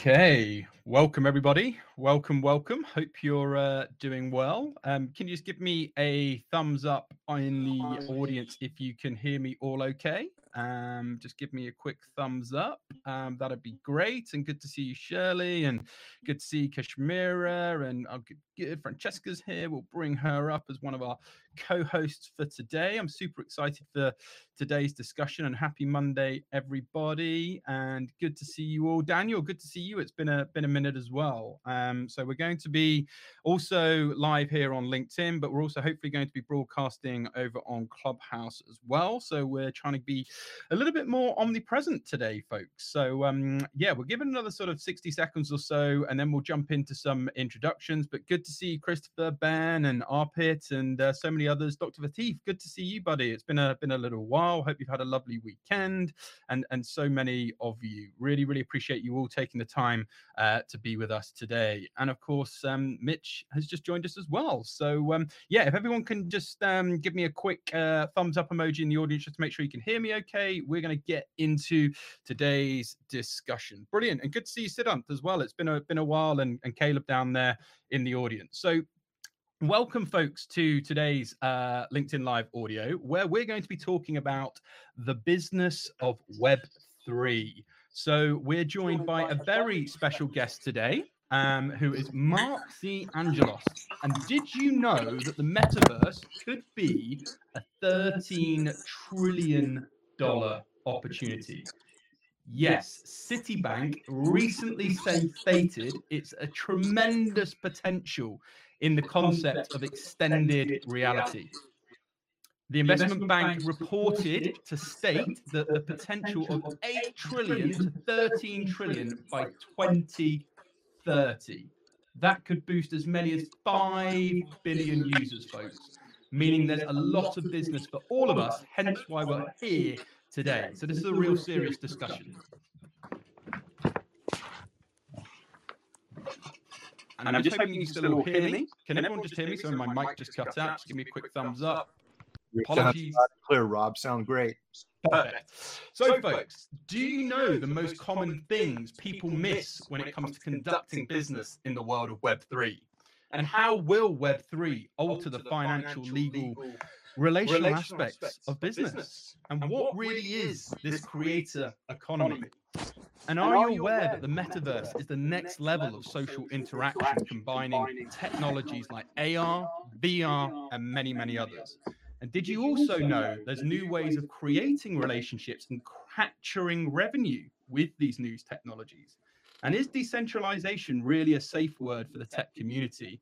Okay, welcome everybody. Welcome, welcome. Hope you're uh, doing well. Um, can you just give me a thumbs up in the audience if you can hear me all okay? Um, just give me a quick thumbs up. Um, that'd be great. And good to see you, Shirley, and good to see Kashmira. And I'll get Francesca's here. We'll bring her up as one of our co-hosts for today. I'm super excited for today's discussion and happy Monday, everybody. And good to see you all. Daniel, good to see you. It's been a been a minute as well. Um, so we're going to be also live here on LinkedIn, but we're also hopefully going to be broadcasting over on Clubhouse as well. So we're trying to be a little bit more omnipresent today, folks. So um, yeah, we'll give it another sort of 60 seconds or so, and then we'll jump into some introductions. But good to see Christopher, Ben, and Arpit, and uh, so many others. Dr. Fatif, good to see you, buddy. It's been a been a little while. Hope you've had a lovely weekend, and and so many of you. Really, really appreciate you all taking the time uh, to be with us today. And of course, um, Mitch has just joined us as well. So um, yeah, if everyone can just um, give me a quick uh, thumbs up emoji in the audience just to make sure you can hear me okay. We're going to get into today's discussion. Brilliant, and good to see you, Siddhant, as well. It's been a been a while, and, and Caleb down there in the audience. So Welcome, folks, to today's uh, LinkedIn Live audio, where we're going to be talking about the business of Web3. So, we're joined by a very special guest today, um, who is Marc C. Angelos. And did you know that the metaverse could be a $13 trillion opportunity? Yes, Citibank recently stated it's a tremendous potential in the concept of extended reality. The investment bank reported to state that the potential of 8 trillion to 13 trillion by 2030. That could boost as many as 5 billion users, folks, meaning there's a lot of business for all of us, hence why we're here today. So, this is a real serious discussion. And, I'm just hoping you still all hear me. Can everyone just hear me? So my mic just cut out. Just give me a quick thumbs up. Apologies. Clear, Rob. Sound great. Perfect. So, folks, do you know the most common things people miss when it comes to conducting business in the world of Web3? And how will Web3 alter the financial, legal, relational aspects of business? And what really is this creator economy? And are you aware that the metaverse is the next level of social interaction, combining technologies like AR, VR, and many, many others? And did you also know there's new ways of creating relationships and capturing revenue with these new technologies? And is decentralization really a safe word for the tech community?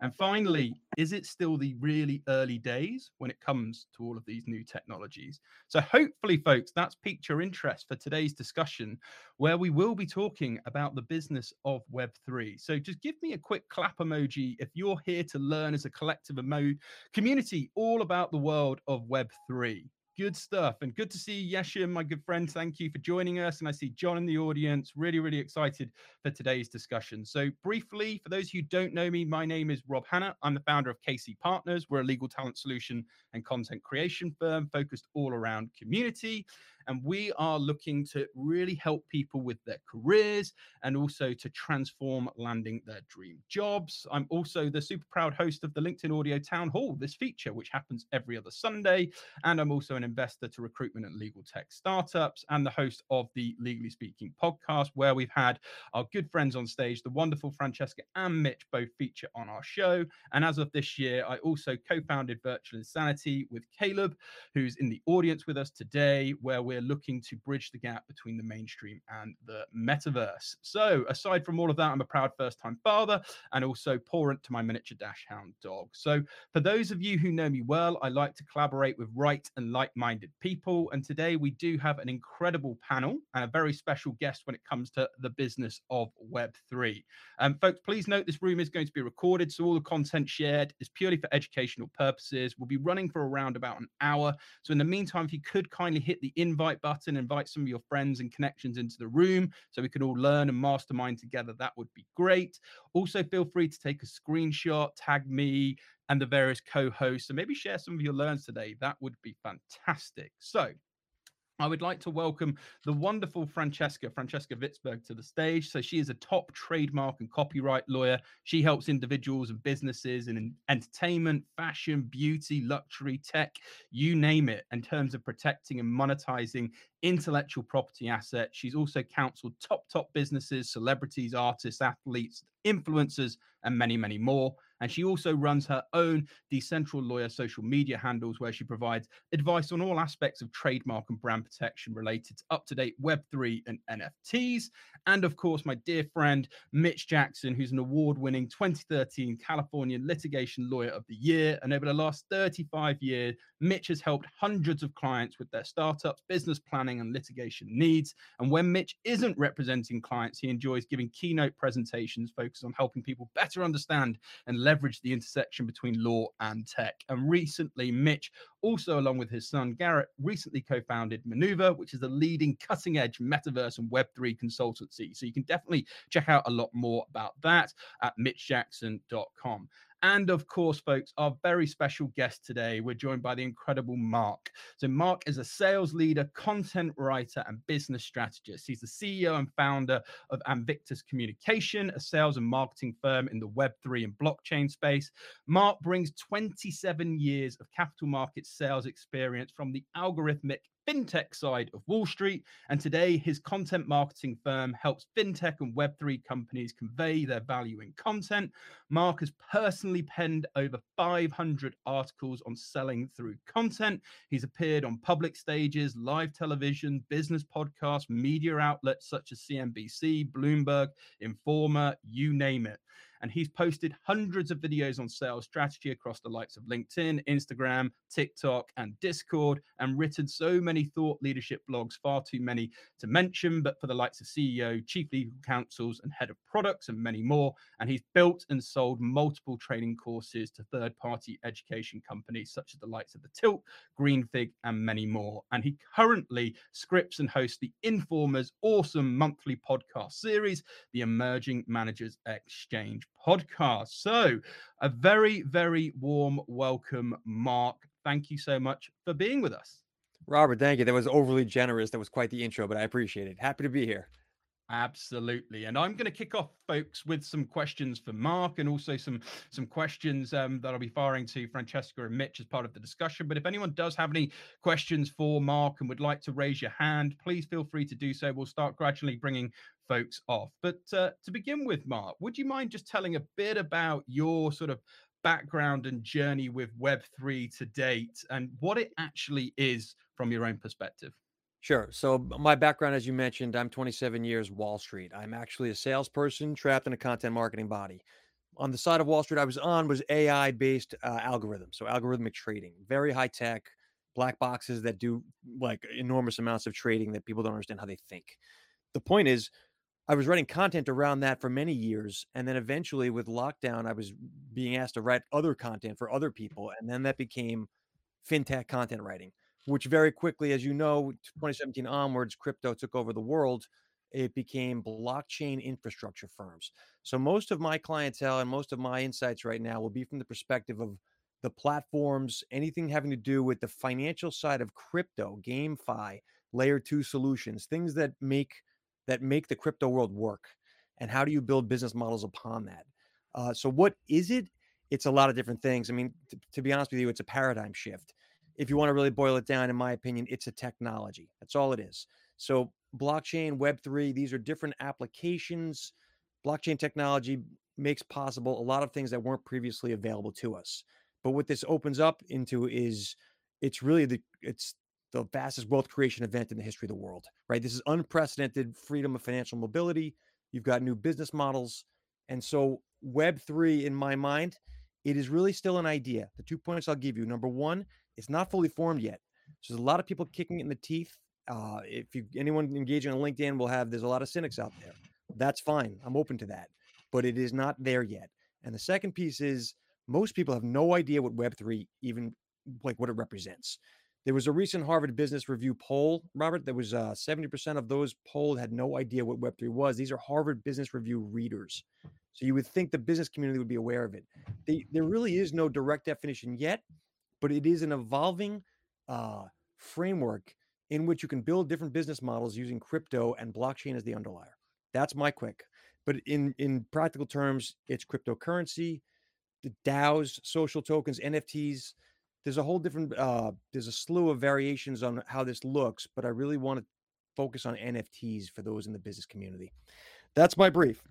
And finally, is it still the really early days when it comes to all of these new technologies? So, hopefully, folks, that's piqued your interest for today's discussion, where we will be talking about the business of Web3. So, just give me a quick clap emoji if you're here to learn as a collective emo- community all about the world of Web3. Good stuff. And good to see Yeshim, my good friend. Thank you for joining us. And I see John in the audience. Really, really excited for today's discussion. So, briefly, for those who don't know me, my name is Rob Hanna. I'm the founder of KC Partners. We're a legal talent solution and content creation firm focused all around community and we are looking to really help people with their careers and also to transform landing their dream jobs. I'm also the super proud host of the LinkedIn Audio Town Hall, this feature, which happens every other Sunday. And I'm also an investor to recruitment and legal tech startups and the host of the Legally Speaking podcast, where we've had our good friends on stage, the wonderful Francesca and Mitch, both feature on our show. And as of this year, I also co founded Virtual Insanity with Caleb, who's in the audience with us today, where we're we're looking to bridge the gap between the mainstream and the metaverse. So, aside from all of that, I'm a proud first time father and also parent to my miniature dachshund dog. So, for those of you who know me well, I like to collaborate with right and like minded people. And today we do have an incredible panel and a very special guest when it comes to the business of Web3. Um, folks, please note this room is going to be recorded. So, all the content shared is purely for educational purposes. We'll be running for around about an hour. So, in the meantime, if you could kindly hit the invite invite button, invite some of your friends and connections into the room so we can all learn and mastermind together. That would be great. Also, feel free to take a screenshot, tag me and the various co hosts, and maybe share some of your learns today. That would be fantastic. So, I would like to welcome the wonderful Francesca, Francesca Witzburg, to the stage. So, she is a top trademark and copyright lawyer. She helps individuals and businesses in entertainment, fashion, beauty, luxury, tech, you name it, in terms of protecting and monetizing intellectual property assets. She's also counseled top, top businesses, celebrities, artists, athletes, influencers, and many, many more. And she also runs her own Decentral Lawyer social media handles where she provides advice on all aspects of trademark and brand protection related to up to date Web3 and NFTs. And of course, my dear friend Mitch Jackson, who's an award winning 2013 California Litigation Lawyer of the Year. And over the last 35 years, Mitch has helped hundreds of clients with their startups, business planning, and litigation needs. And when Mitch isn't representing clients, he enjoys giving keynote presentations focused on helping people better understand and leverage the intersection between law and tech. And recently, Mitch, also along with his son Garrett, recently co founded Maneuver, which is a leading cutting edge metaverse and Web3 consultancy. So you can definitely check out a lot more about that at mitchjackson.com. And of course, folks, our very special guest today, we're joined by the incredible Marc. So, Marc is a sales leader, content writer, and business strategist. He's the CEO and founder of Anvictus Communication, a sales and marketing firm in the Web3 and blockchain space. Marc brings 27 years of capital market sales experience from the algorithmic fintech side of Wall Street. And today, his content marketing firm helps fintech and Web3 companies convey their value in content. Marc has personally penned over 500 articles on selling through content. He's appeared on public stages, live television, business podcasts, media outlets such as CNBC, Bloomberg, Informa, you name it and he's posted hundreds of videos on sales strategy across the likes of LinkedIn, Instagram, TikTok, and Discord, and written so many thought leadership blogs, far too many to mention, but for the likes of CEO, chief legal counsels, and head of products, and many more. And he's built and sold multiple training courses to third party education companies such as the likes of the Tilt, Greenfig, and many more. And he currently scripts and hosts the Informa's awesome monthly podcast series, the Emerging Managers Exchange podcast. So, a very, very warm welcome, Marc. Thank you so much for being with us. Robert, thank you. That was overly generous. That was quite the intro, but I appreciate it. Happy to be here. Absolutely, and I'm going to kick off, folks, with some questions for Marc, and also some some questions um, that I'll be firing to Francesca and Mitch as part of the discussion. But if anyone does have any questions for Marc and would like to raise your hand, please feel free to do so. We'll start gradually bringing folks off. But uh, to begin with, Marc, would you mind just telling a bit about your sort of background and journey with Web3 to date, and what it actually is from your own perspective? Sure. So my background, as you mentioned, I'm 27 years Wall Street. I'm actually a salesperson trapped in a content marketing body. On the side of Wall Street I was on was AI based uh, algorithms, so algorithmic trading, very high tech, black boxes that do like enormous amounts of trading that people don't understand how they think. The point is, I was writing content around that for many years, and then eventually with lockdown, I was being asked to write other content for other people, and then that became fintech content writing which very quickly, as you know, mm. 2017 onwards, crypto took over the world. It became blockchain infrastructure firms. So most of my clientele and most of my insights right now will be from the perspective of the platforms, anything having to do with the financial side of crypto, GameFi, layer two solutions, things that make that make the crypto world work. And how do you build business models upon that? Uh, so what is it? It's a lot of different things. I mean, t- to be honest with you, it's a paradigm shift if you want to really boil it down, in my opinion, it's a technology. That's all it is. So, blockchain, Web3, these are different applications. Blockchain technology makes possible a lot of things that weren't previously available to us. But what this opens up into is it's really the it's the fastest wealth creation event in the history of the world, right? This is unprecedented freedom of financial mobility. You've got new business models. And so Web3 in my mind, it is really still an idea. The two points I'll give you. Number 1, it's not fully formed yet. So there's a lot of people kicking it in the teeth. Uh, if you anyone engaging on LinkedIn will have there's a lot of cynics out there. That's fine. I'm open to that, but it is not there yet. And the second piece is most people have no idea what Web3 even like what it represents. There was a recent Harvard Business Review poll, Robert. There was uh, 70% of those polled had no idea what Web3 was. These are Harvard Business Review readers. So you would think the business community would be aware of it. They, there really is no direct definition yet, but it is an evolving uh, framework in which you can build different business models using crypto and blockchain as the underlier. That's my quick. But in in practical terms, it's cryptocurrency, the DAOs, social tokens, NFTs. There's a whole different uh, there's a slew of variations on how this looks, but I really want to focus on NFTs for those in the business community. That's my brief.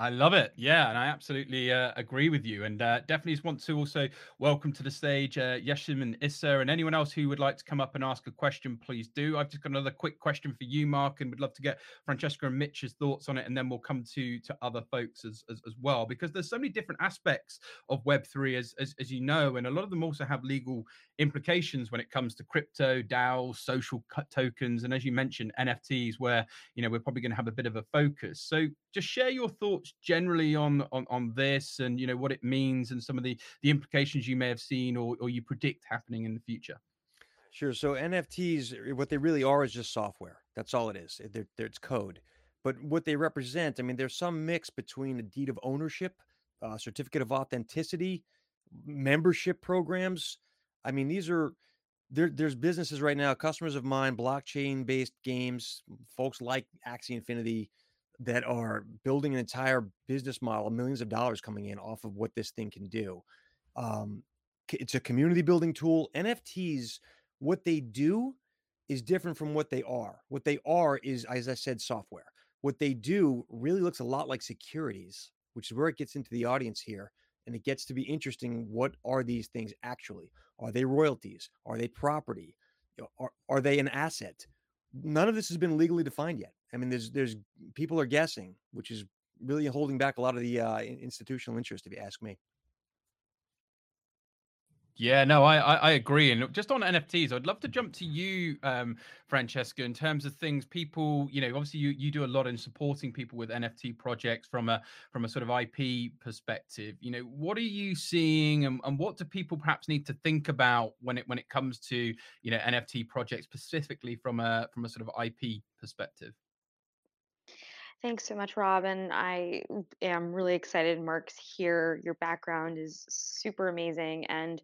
I love it. Yeah, and I absolutely uh, agree with you. And uh, definitely want to also welcome to the stage uh, Yeshim and Issa and anyone else who would like to come up and ask a question, please do. I've just got another quick question for you, Marc, and would love to get Francesca and Mitch's thoughts on it, and then we'll come to to other folks as as, as well, because there's so many different aspects of Web three, as, as as you know, and a lot of them also have legal implications when it comes to crypto, DAO, social tokens, and as you mentioned, NFTs, where you know we're probably going to have a bit of a focus. So just share your thoughts generally on on on this, and you know what it means, and some of the the implications you may have seen or or you predict happening in the future. Sure. So NFTs, what they really are is just software. That's all it is. They're, they're, it's code. But what they represent, I mean, there's some mix between a deed of ownership, uh, certificate of authenticity, membership programs, I mean, these are there, there's businesses right now, customers of mine, blockchain based games, folks like Axie Infinity that are building an entire business model, millions of dollars coming in off of what this thing can do. Um, it's a community building tool. NFTs, what they do is different from what they are. What they are is, as I said, software. What they do really looks a lot like securities, which is where it gets into the audience here and it gets to be interesting what are these things actually are they royalties are they property are, are they an asset none of this has been legally defined yet i mean there's there's people are guessing which is really holding back a lot of the uh, institutional interest if you ask me yeah, no, I, I, agree. And just on NFTs, I'd love to jump to you, um, Francesca, in terms of things people, you know, obviously you, you do a lot in supporting people with NFT projects from a from a sort of IP perspective. You know, what are you seeing, and, and what do people perhaps need to think about when it when it comes to you know NFT projects specifically from a from a sort of IP perspective? Thanks so much, Robin. I am really excited Marc's here. Your background is super amazing. And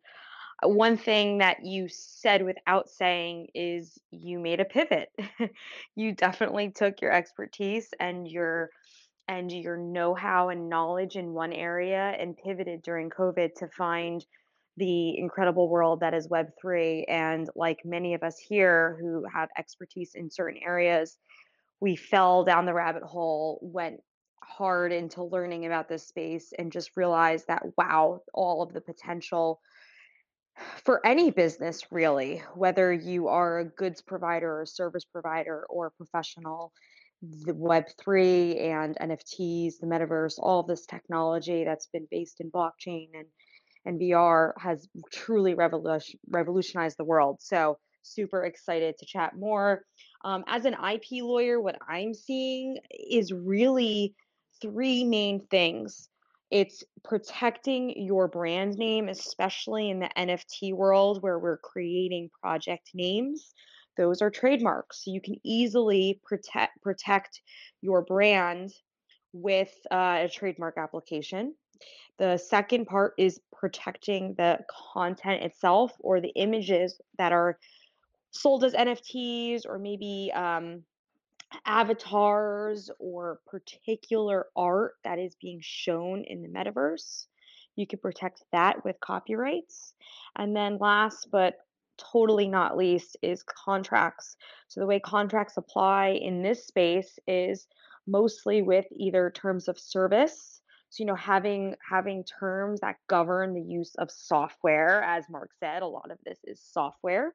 uh, one thing that you said without saying is you made a pivot. you definitely took your expertise and your and your know-how and knowledge in one area and pivoted during COVID to find the incredible world that is Web3. And like many of us here who have expertise in certain areas, we fell down the rabbit hole, went hard into learning about this space, and just realized that wow, all of the potential for any business really, whether you are a goods provider or service provider or a professional, the Web3 and NFTs, the metaverse, all of this technology that's been based in blockchain and, and VR has truly revolution, revolutionized the world. So, super excited to chat more. Um, as an IP lawyer, what I'm seeing is really three main things it's protecting your brand name, especially in the NFT world where we're creating project names. Those are trademarks. So you can easily protect protect your brand with uh, a trademark application. The second part is protecting the content itself or the images that are sold as NFTs or maybe um, avatars or particular art that is being shown in the metaverse. You can protect that with copyrights. And then, last but totally not least, is contracts. So, the way contracts apply in this space is mostly with either terms of service. So, you know, having having terms that govern the use of software, as Marc said, a lot of this is software.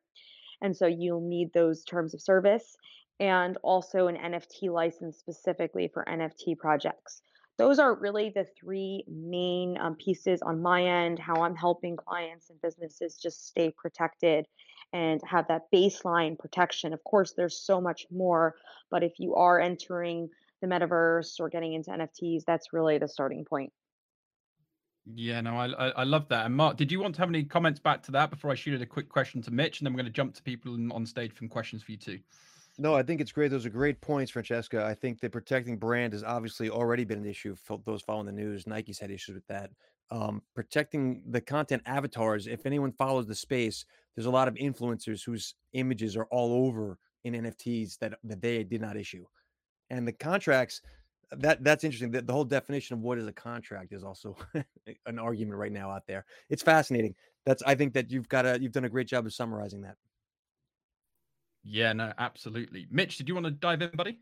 And so you'll need those terms of service and also an NFT license specifically for NFT projects. Those are really the three main um, pieces on my end, how I'm helping clients and businesses just stay protected and have that baseline protection. Of course, there's so much more, but if you are entering the metaverse or getting into NFTs, that's really the starting point. Yeah, no, I, I, love that. And Marc, did you want to have any comments back to that before I shoot it a quick question to Mitch, and then we're going to jump to people on stage from questions for you too. No, I think it's great. Those are great points, Francesca. I think that protecting brand has obviously already been an issue for those following the news. Nike's had issues with that. Um, protecting the content avatars. If anyone follows the space, There's a lot of influencers whose images are all over in NFTs that that they did not issue, and the contracts. That that's interesting. The, the whole definition of what is a contract is also an argument right now out there. It's fascinating. That's I think that you've got a you've done a great job of summarizing that. Yeah, no, absolutely. Mitch, did you want to dive in, buddy?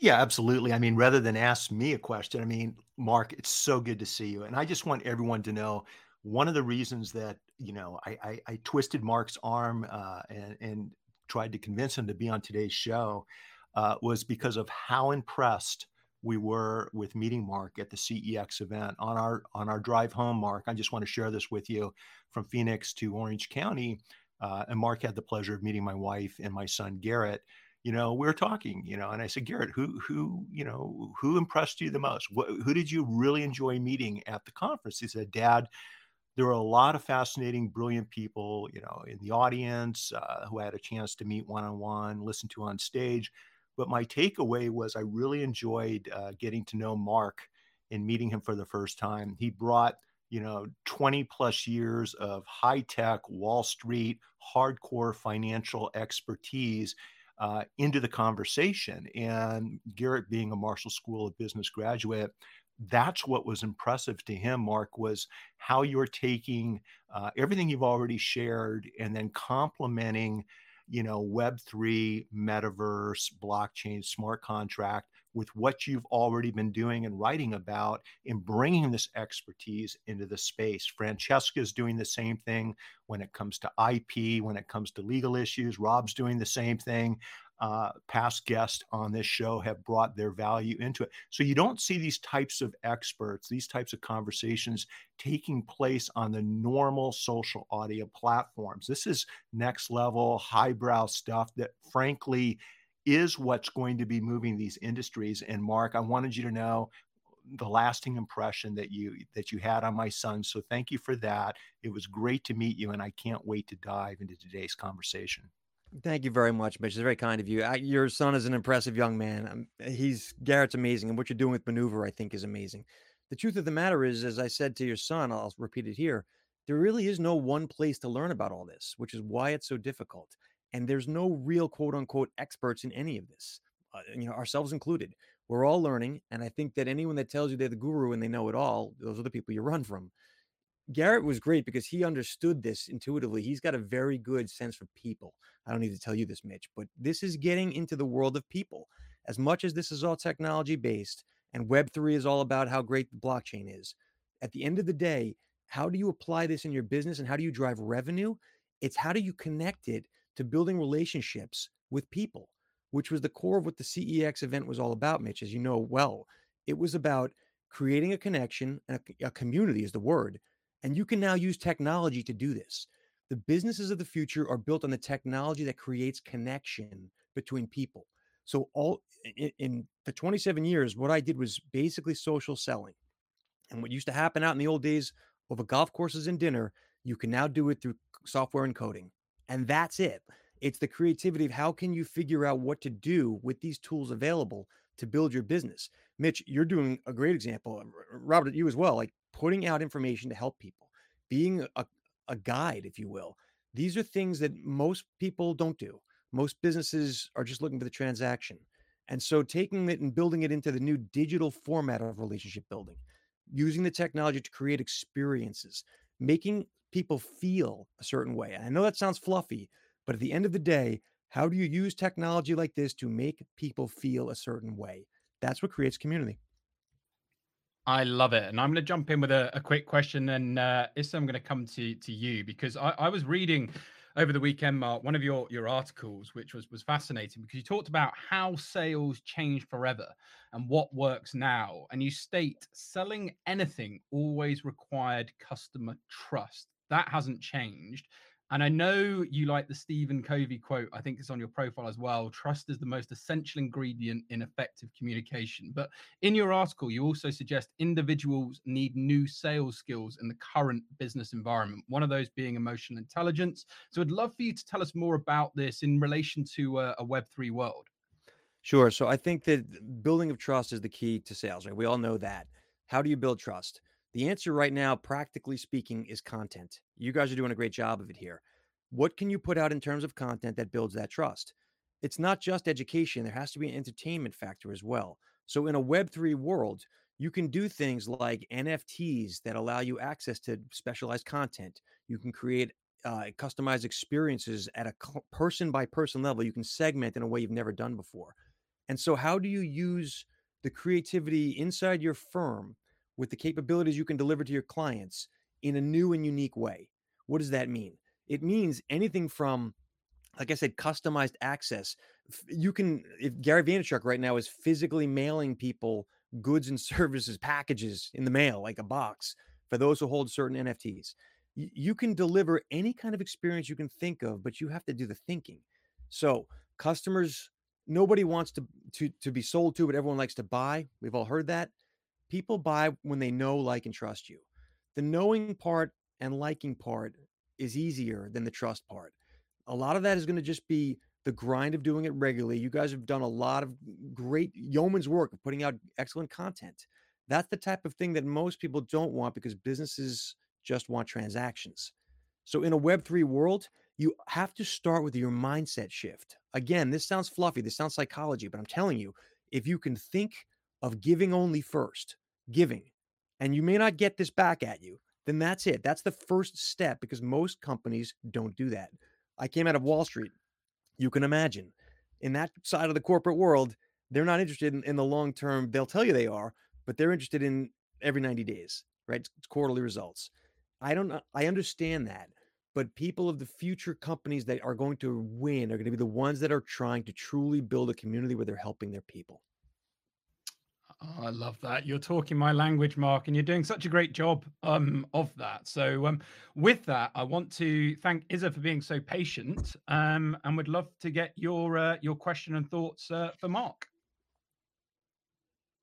Yeah, absolutely. I mean, rather than ask me a question, I mean, Marc, it's so good to see you. And I just want everyone to know one of the reasons that, you know, I, I, I twisted Marc's arm uh, and, and tried to convince him to be on today's show uh, was because of how impressed we were with meeting Marc at the CEX event on our on our drive home. Marc, I just want to share this with you from Phoenix to Orange County. Uh, and Marc had the pleasure of meeting my wife and my son Garrett. You know, we were talking, you know, and I said, Garrett, who, who, you know, who impressed you the most? Who did you really enjoy meeting at the conference? He said, Dad, there were a lot of fascinating, brilliant people, you know, in the audience uh, who I had a chance to meet one on one, listen to on stage. But my takeaway was I really enjoyed uh, getting to know Marc and meeting him for the first time. He brought you know 20 plus years of high tech wall street hardcore financial expertise uh, into the conversation and garrett being a marshall school of business graduate that's what was impressive to him mark was how you're taking uh, everything you've already shared and then complementing you know web3 metaverse blockchain smart contract with what you've already been doing and writing about in bringing this expertise into the space. Francesca is doing the same thing when it comes to IP, when it comes to legal issues. Rob's doing the same thing. Uh, past guests on this show have brought their value into it. So you don't see these types of experts, these types of conversations taking place on the normal social audio platforms. This is next level, highbrow stuff that, frankly, is what's going to be moving these industries. And Marc, I wanted you to know the lasting impression that you that you had on my son. So thank you for that. It was great to meet you, and I can't wait to dive into today's conversation. Thank you very much, Mitch. It's very kind of you. I, your son is an impressive young man. Um, he's Garrett's amazing, and what you're doing with Maneuver, I think, is amazing. The truth of the matter is, as I said to your son, I'll repeat it here. There really is no one place to learn about all this, which is why it's so difficult. And there's no real quote unquote experts in any of this, uh, you know, ourselves included. We're all learning. And I think that anyone that tells you they're the guru and they know it all, those are the people you run from. Garrett was great because he understood this intuitively. He's got a very good sense for people. I don't need to tell you this, Mitch, but this is getting into the world of people. As much as this is all technology based and Web3 is all about how great the blockchain is, at the end of the day, how do you apply this in your business and how do you drive revenue? It's how do you connect it to building relationships with people, which was the core of what the CEX event was all about, Mitch, as you know well. It was about creating a connection, a, a community is the word. And you can now use technology to do this. The businesses of the future are built on the technology that creates connection between people. So all in, in, the 27 years, what I did was basically social selling. And what used to happen out in the old days over golf courses and dinner, you can now do it through software and coding. And that's it. It's the creativity of how can you figure out what to do with these tools available to build your business. Mitch, you're doing a great example. Uh, Robert, you as well, like putting out information to help people, being a, a guide, if you will. These are things that most people don't do. Most businesses are just looking for the transaction. And so taking it and building it into the new digital format of relationship building, using the technology to create experiences, making people feel a certain way. I know that sounds fluffy, but at the end of the day, how do you use technology like this to make people feel a certain way? That's what creates community. I love it. And I'm going to jump in with a, a quick question. And uh, Issa, I'm going to come to, to you because I, I was reading over the weekend, Marc, one of your, your articles, which was, was fascinating because you talked about how sales change forever and what works now. And you state selling anything always required customer trust that hasn't changed. And I know you like the Stephen Covey quote. I think it's on your profile as well. Trust is the most essential ingredient in effective communication. But in your article, you also suggest individuals need new sales skills in the current business environment, one of those being emotional intelligence. So I'd love for you to tell us more about this in relation to uh, a, a Web3 world. Sure. So I think that building of trust is the key to sales, right? We all know that. How do you build trust? The answer right now, practically speaking, is content. You guys are doing a great job of it here. what can you put out in terms of content that builds that trust? It's not just education, there has to be an entertainment factor as well. So, in a Web3 world, you can do things like NFTs that allow you access to specialized content. You can create uh, customized experiences at a person by person level. You can segment in a way you've never done before. And so, how do you use the creativity inside your firm with the capabilities you can deliver to your clients in a new and unique way? What does that mean? It means anything from, like I said, customized access. You can, if Gary Vaynerchuk right now is physically mailing people goods and services packages in the mail, like a box for those who hold certain NFTs. You can deliver any kind of experience you can think of, but you have to do the thinking. So, customers, nobody wants to, to, to be sold to, but everyone likes to buy. We've all heard that. People buy when they know, like, and trust you. The knowing part and liking part is easier than the trust part. A lot of that is going to just be the grind of doing it regularly. You guys have done a lot of great yeoman's work of putting out excellent content. That's the type of thing that most people don't want because businesses just want transactions. So, in a Web3 world, you have to start with your mindset shift. Again, this sounds fluffy, this sounds psychology, but I'm telling you, if you can think of giving only first, giving, and you may not get this back at you, then that's it. That's the first step because most companies don't do that. I came out of Wall Street you can imagine. In that side of the corporate world, they're not interested in, in the long term. They'll tell you they are, but they're interested in every 90 days, right? It's quarterly results. I don't I understand that. But people of the future companies that are going to win are going to be the ones that are trying to truly build a community where they're helping their people. Oh, I love that. You're talking my language, Marc, and you're doing such a great job um, of that. So, um, with that, I want to thank Isa for being so patient, um, and would love to get your uh, your question and thoughts uh, for Marc.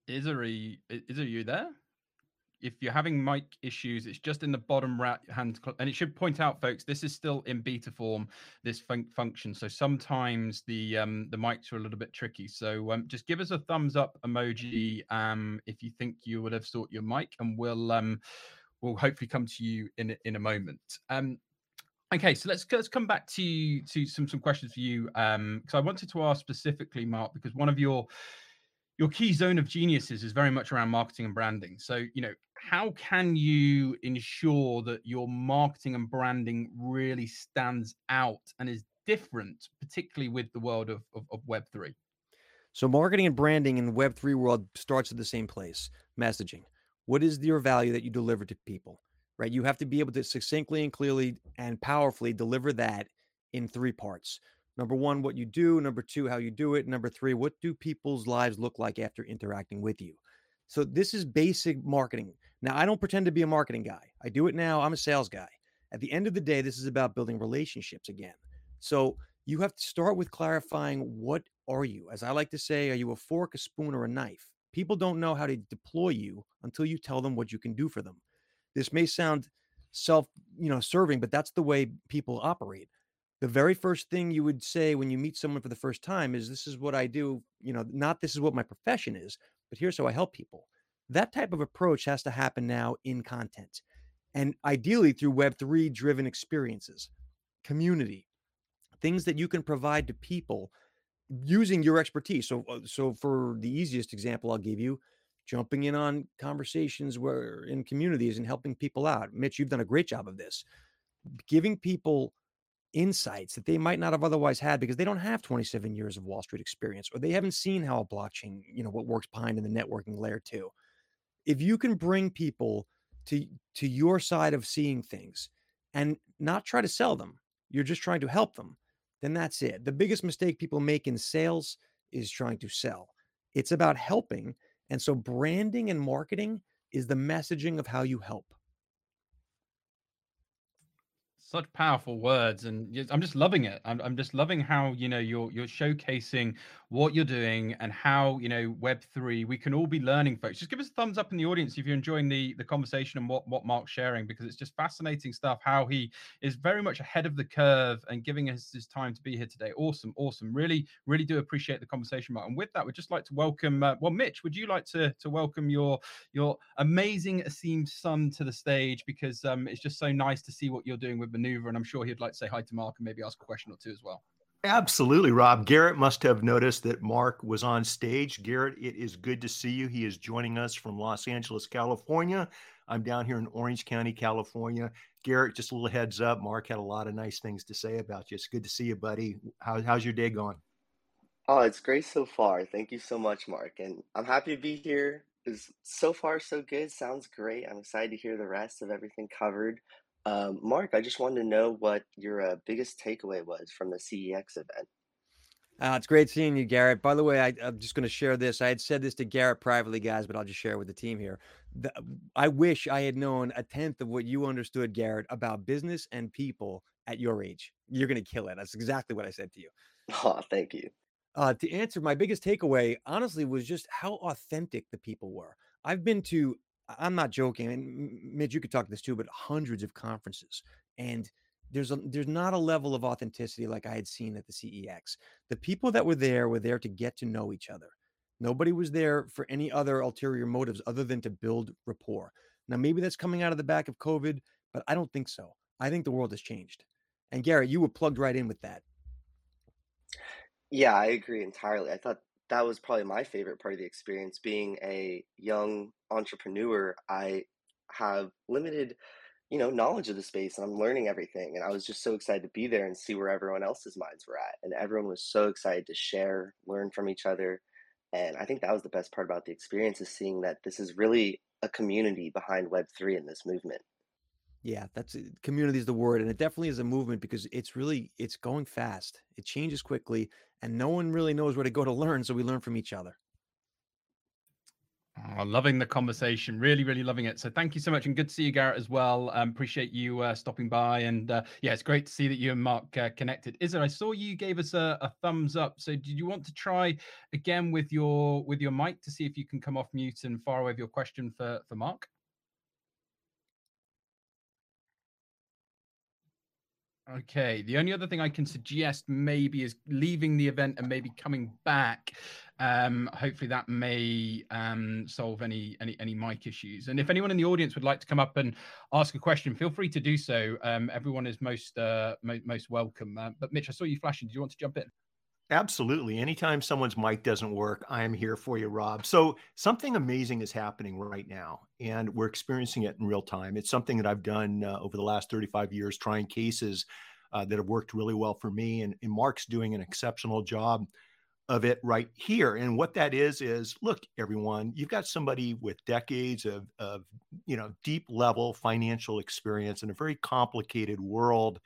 Isa, are you, are you there? If you're having mic issues, it's just in the bottom right hand, and it should point out, folks, this is still in beta form. This fun- function, so sometimes the um, the mics are a little bit tricky. So um, just give us a thumbs up emoji um, if you think you would have sought your mic, and we'll um, we'll hopefully come to you in in a moment. Um, okay, so let's let's come back to to some some questions for you. Um, because I wanted to ask specifically, Marc, because one of your your key zone of geniuses is very much around marketing and branding. So, you know, how can you ensure that your marketing and branding really stands out and is different, particularly with the world of, of, of Web3? So, marketing and branding in the Web3 world starts at the same place messaging. What is your value that you deliver to people, right? You have to be able to succinctly and clearly and powerfully deliver that in three parts Number one, what you do. Number two, how you do it. Number three, what do people's lives look like after interacting with you? So this is basic marketing. Now, I don't pretend to be a marketing guy. I do it now. I'm a sales guy. At the end of the day, this is about building relationships again. So you have to start with clarifying what are you? As I like to say, are you a fork, a spoon, or a knife? People don't know how to deploy you until you tell them what you can do for them. This may sound self, you know, serving, but that's the way people operate the very first thing you would say when you meet someone for the first time is this is what I do, you know, not this is what my profession is, but here's how I help people. That type of approach has to happen now in content and ideally through web3 driven experiences, community, things that you can provide to people using your expertise. So uh, so for the easiest example I'll give you, jumping in on conversations where in communities and helping people out. Mitch, you've done a great job of this. Giving people insights that they might not have otherwise had because they don't have 27 years of Wall Street experience or they haven't seen how a blockchain, you know, what works behind in the networking layer too. If you can bring people to to your side of seeing things and not try to sell them, you're just trying to help them, then that's it. The biggest mistake people make in sales is trying to sell. It's about helping. And so branding and marketing is the messaging of how you help such powerful words and i'm just loving it. I'm, I'm just loving how you know you're you're showcasing what you're doing and how you know Web3 we can all be learning, folks. Just give us a thumbs up in the audience if you're enjoying the the conversation and what what Marc's sharing because it's just fascinating stuff. How he is very much ahead of the curve and giving us his time to be here today. Awesome, awesome. Really, really do appreciate the conversation, Marc. And with that, we'd just like to welcome. Uh, well, Mitch, would you like to to welcome your your amazing esteemed son to the stage because um, it's just so nice to see what you're doing with Maneuver, and I'm sure he'd like to say hi to Marc and maybe ask a question or two as well. Absolutely, Rob. Garrett must have noticed that Marc was on stage. Garrett, it is good to see you. He is joining us from Los Angeles, California. I'm down here in Orange County, California. Garrett, just a little heads up. Marc had a lot of nice things to say about you. It's good to see you, buddy. How, how's your day going? Oh, it's great so far. Thank you so much, Marc. And I'm happy to be here. Is so far so good. Sounds great. I'm excited to hear the rest of everything covered. Um, Marc, I just wanted to know what your uh, biggest takeaway was from the CEX event. Uh, it's great seeing you, Garrett. By the way, I, am just going to share this. I had said this to Garrett privately, guys, but I'll just share it with the team here. The, I wish I had known a tenth of what you understood, Garrett, about business and people at your age. You're going to kill it. That's exactly what I said to you. Oh, thank you. Uh, to answer, my biggest takeaway, honestly, was just how authentic the people were. I've been to I'm not joking, and Mitch, you could talk to this too, but hundreds of conferences, and there's a there's not a level of authenticity like I had seen at the CEX. The people that were there were there to get to know each other. Nobody was there for any other ulterior motives other than to build rapport. Now, maybe that's coming out of the back of COVID, but I don't think so. I think the world has changed. And Garrett, you were plugged right in with that. Yeah, I agree entirely. I thought that was probably my favorite part of the experience. Being a young entrepreneur, I have limited, you know, knowledge of the space and I'm learning everything. And I was just so excited to be there and see where everyone else's minds were at. And everyone was so excited to share, learn from each other. And I think that was the best part about the experience is seeing that this is really a community behind Web3 in this movement. Yeah, that's community is the word, and it definitely is a movement because it's really it's going fast. It changes quickly, and no one really knows where to go to learn. So we learn from each other. Oh, loving the conversation, really, really loving it. So thank you so much, and good to see you, Garrett, as well. Um, appreciate you uh, stopping by, and uh, yeah, it's great to see that you and Marc uh, connected. Is it? I saw you gave us a, a, thumbs up. So did you want to try again with your with your mic to see if you can come off mute and fire away with your question for for Marc? Okay. The only other thing I can suggest maybe is leaving the event and maybe coming back. Um, hopefully that may um, solve any, any any mic issues. And if anyone in the audience would like to come up and ask a question, feel free to do so. Um, everyone is most uh, mo- most welcome. Uh, but Mitch, I saw you flashing. Do you want to jump in? Absolutely. Anytime someone's mic doesn't work, I am here for you, Rob. So, something amazing is happening right now, and we're experiencing it in real time. It's something that I've done uh, over the last 35 years, trying cases uh, that have worked really well for me. And, and Marc's doing an exceptional job of it right here. And what that is, is look, everyone, you've got somebody with decades of, of you know, deep level financial experience in a very complicated world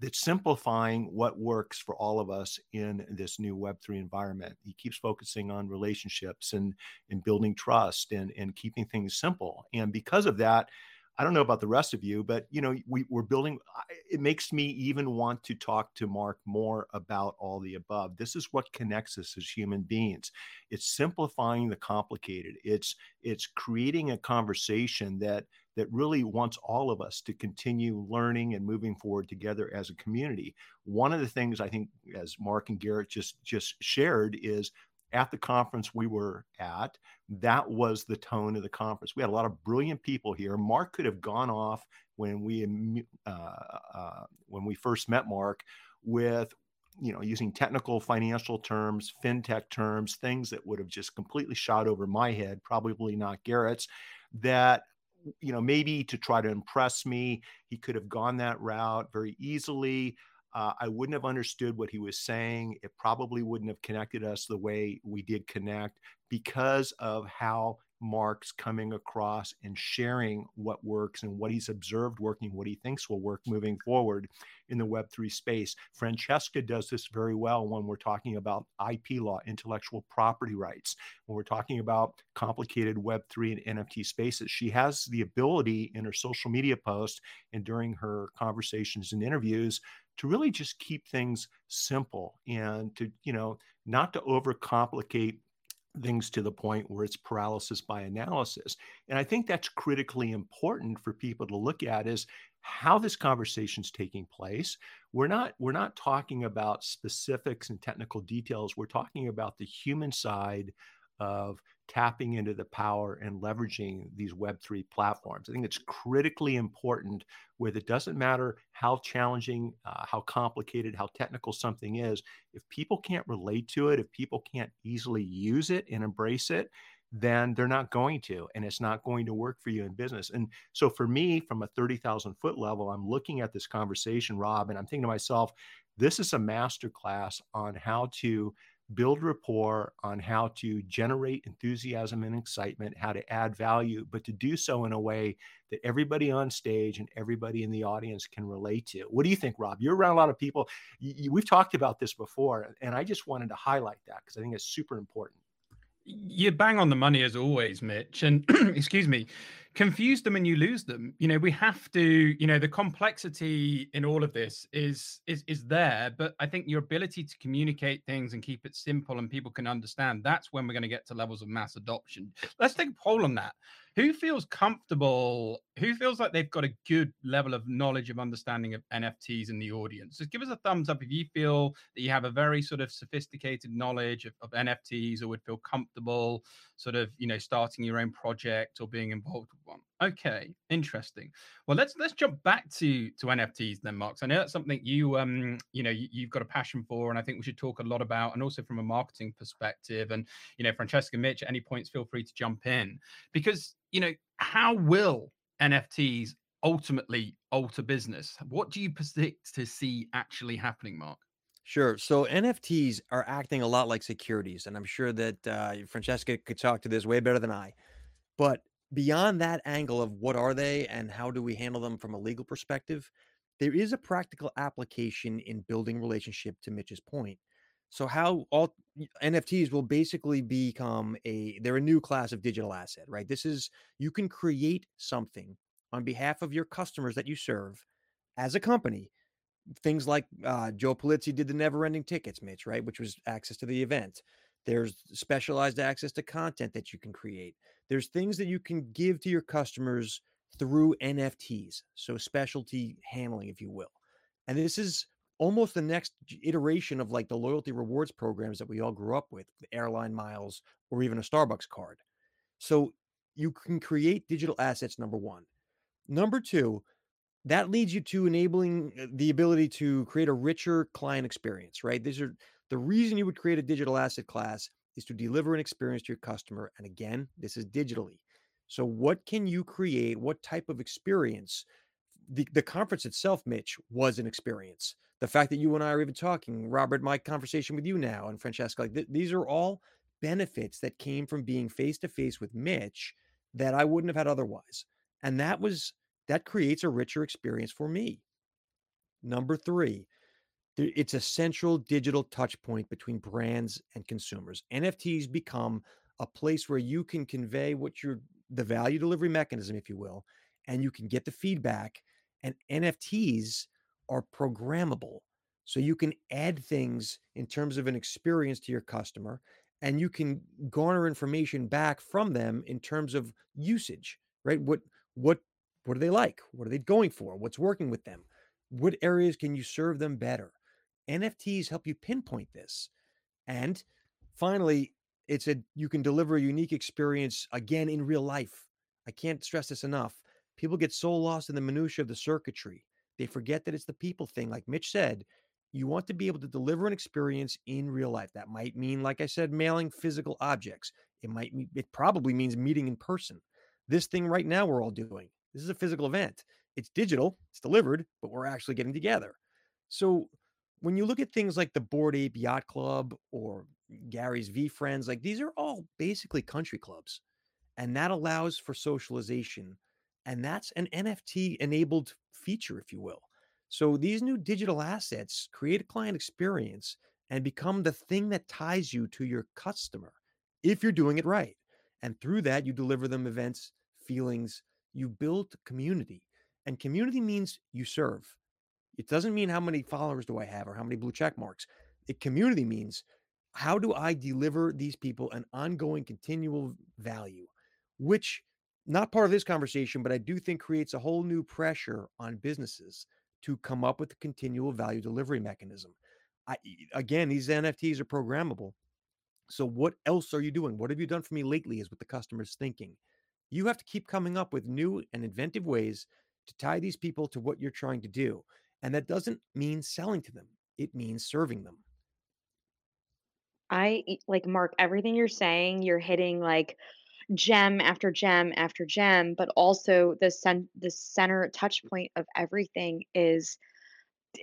that's simplifying what works for all of us in this new web3 environment. He keeps focusing on relationships and and building trust and and keeping things simple. And because of that i don't know about the rest of you but you know we, we're building it makes me even want to talk to mark more about all the above. This is what connects us as human beings. It's simplifying the complicated. It's it's creating a conversation that that really wants all of us to continue learning and moving forward together as a community. One of the things I think, as Marc and Garrett just just shared, is at the conference we were at, that was the tone of the conference. We had a lot of brilliant people here. Marc could have gone off when we uh, uh, when we first met Marc with you know using technical financial terms fintech terms things that would have just completely shot over my head probably not garrett's that you know, maybe to try to impress me, he could have gone that route very easily. Uh, I wouldn't have understood what he was saying. It probably wouldn't have connected us the way we did connect because of how Marc's coming across and sharing what works and what he's observed working, what he thinks will work moving forward in the Web3 space. Francesca does this very well when we're talking about IP law, intellectual property rights, when we're talking about complicated Web3 and NFT spaces. She has the ability in her social media posts and during her conversations and interviews to really just keep things simple and to, you know, not to overcomplicate things to the point where it's paralysis by analysis. And I think that's critically important for people to look at is how this conversation is taking place. We're not we're not talking about specifics and technical details. We're talking about the human side of tapping into the power and leveraging these Web3 platforms. I think it's critically important where it doesn't matter how challenging, uh, how complicated, how technical something is. If people can't relate to it, if people can't easily use it and embrace it, then they're not going to, and it's not going to work for you in business. And so for me, from a 30,000 foot level, I'm looking at this conversation, Rob, and I'm thinking to myself, this is a masterclass on how to build rapport on how to generate enthusiasm and excitement, how to add value, but to do so in a way that everybody on stage and everybody in the audience can relate to. What do you think, Rob? You're around a lot of people. You, we've talked about this before, and I just wanted to highlight that because I think it's super important. You bang on the money as always, Mitch. And excuse me, confuse them and you lose them. You know we have to you know the complexity in all of this is is is there but i think your ability to communicate things and keep it simple and people can understand that's when we're going to get to levels of mass adoption. Let's take a poll on that. Who feels comfortable who feels like they've got a good level of knowledge of understanding of nfts in the audience? Just give us a thumbs up if you feel that you have a very sort of sophisticated knowledge of, of nfts or would feel comfortable sort of you know starting your own project or being involved one. Okay interesting. Well let's let's jump back to to nfts then marc i know that's something you um you know you, you've got a passion for and i think we should talk a lot about and also from a marketing perspective. And you know francesca mitch at any points feel free to jump in. Because you know how will nfts ultimately alter business? What do you predict to see actually happening marc? Sure. So NFTs are acting a lot like securities, and I'm sure that uh, Francesca could talk to this way better than I. But beyond that angle of what are they and how do we handle them from a legal perspective, there is a practical application in building relationship to Mitch's point. So how all NFTs will basically become a they're a new class of digital asset, right? This is you can create something on behalf of your customers that you serve as a company things like uh, Joe Pulizzi did the never ending tickets, Mitch, right? Which was access to the event. There's specialized access to content that you can create. There's things that you can give to your customers through NFTs. So specialty handling, if you will. And this is almost the next iteration of like the loyalty rewards programs that we all grew up with, the airline miles or even a Starbucks card. So you can create digital assets, number one. Number two, that leads you to enabling uh, the ability to create a richer client experience, right? These are the reason you would create a digital asset class is to deliver an experience to your customer. And again, this is digitally. So, what can you create? What type of experience? The, the conference itself, Mitch, was an experience. The fact that you and I are even talking, Robert, my conversation with you now, and Francesca, like th- these are all benefits that came from being face to face with Mitch that I wouldn't have had otherwise. And that was that creates a richer experience for me. Number three, it's a central digital touch point between brands and consumers. NFTs become a place where you can convey what your the value delivery mechanism, if you will, and you can get the feedback. And NFTs are programmable. So you can add things in terms of an experience to your customer, and you can garner information back from them in terms of usage, right? What what what are they like? What are they going for? What's working with them? What areas can you serve them better? NFTs help you pinpoint this. And finally, it's a you can deliver a unique experience again in real life. I can't stress this enough. People get so lost in the minutia of the circuitry. They forget that it's the people thing. Like Mitch said, you want to be able to deliver an experience in real life. That might mean, like I said, mailing physical objects. It might it probably means meeting in person. This thing right now we're all doing. This is a physical event. It's digital, it's delivered, but we're actually getting together. So when you look at things like the Bored Ape Yacht Club or Gary's VeeFriends, like these are all basically country clubs. And that allows for socialization. And that's an NFT enabled feature, if you will. So these new digital assets create a client experience and become the thing that ties you to your customer if you're doing it right. And through that, you deliver them events, feelings, you build community. And community means you serve. It doesn't mean how many followers do I have or how many blue check marks. It community means how do I deliver these people an ongoing continual value, which not part of this conversation, but I do think creates a whole new pressure on businesses to come up with a continual value delivery mechanism. I again, these NFTs are programmable. So what else are you doing? What have you done for me lately is what the customer's thinking. You have to keep coming up with new and inventive ways to tie these people to what you're trying to do. And that doesn't mean selling to them. It means serving them. I like Marc, everything you're saying, you're hitting like gem after gem after gem, but also the cen- the center touch point of everything is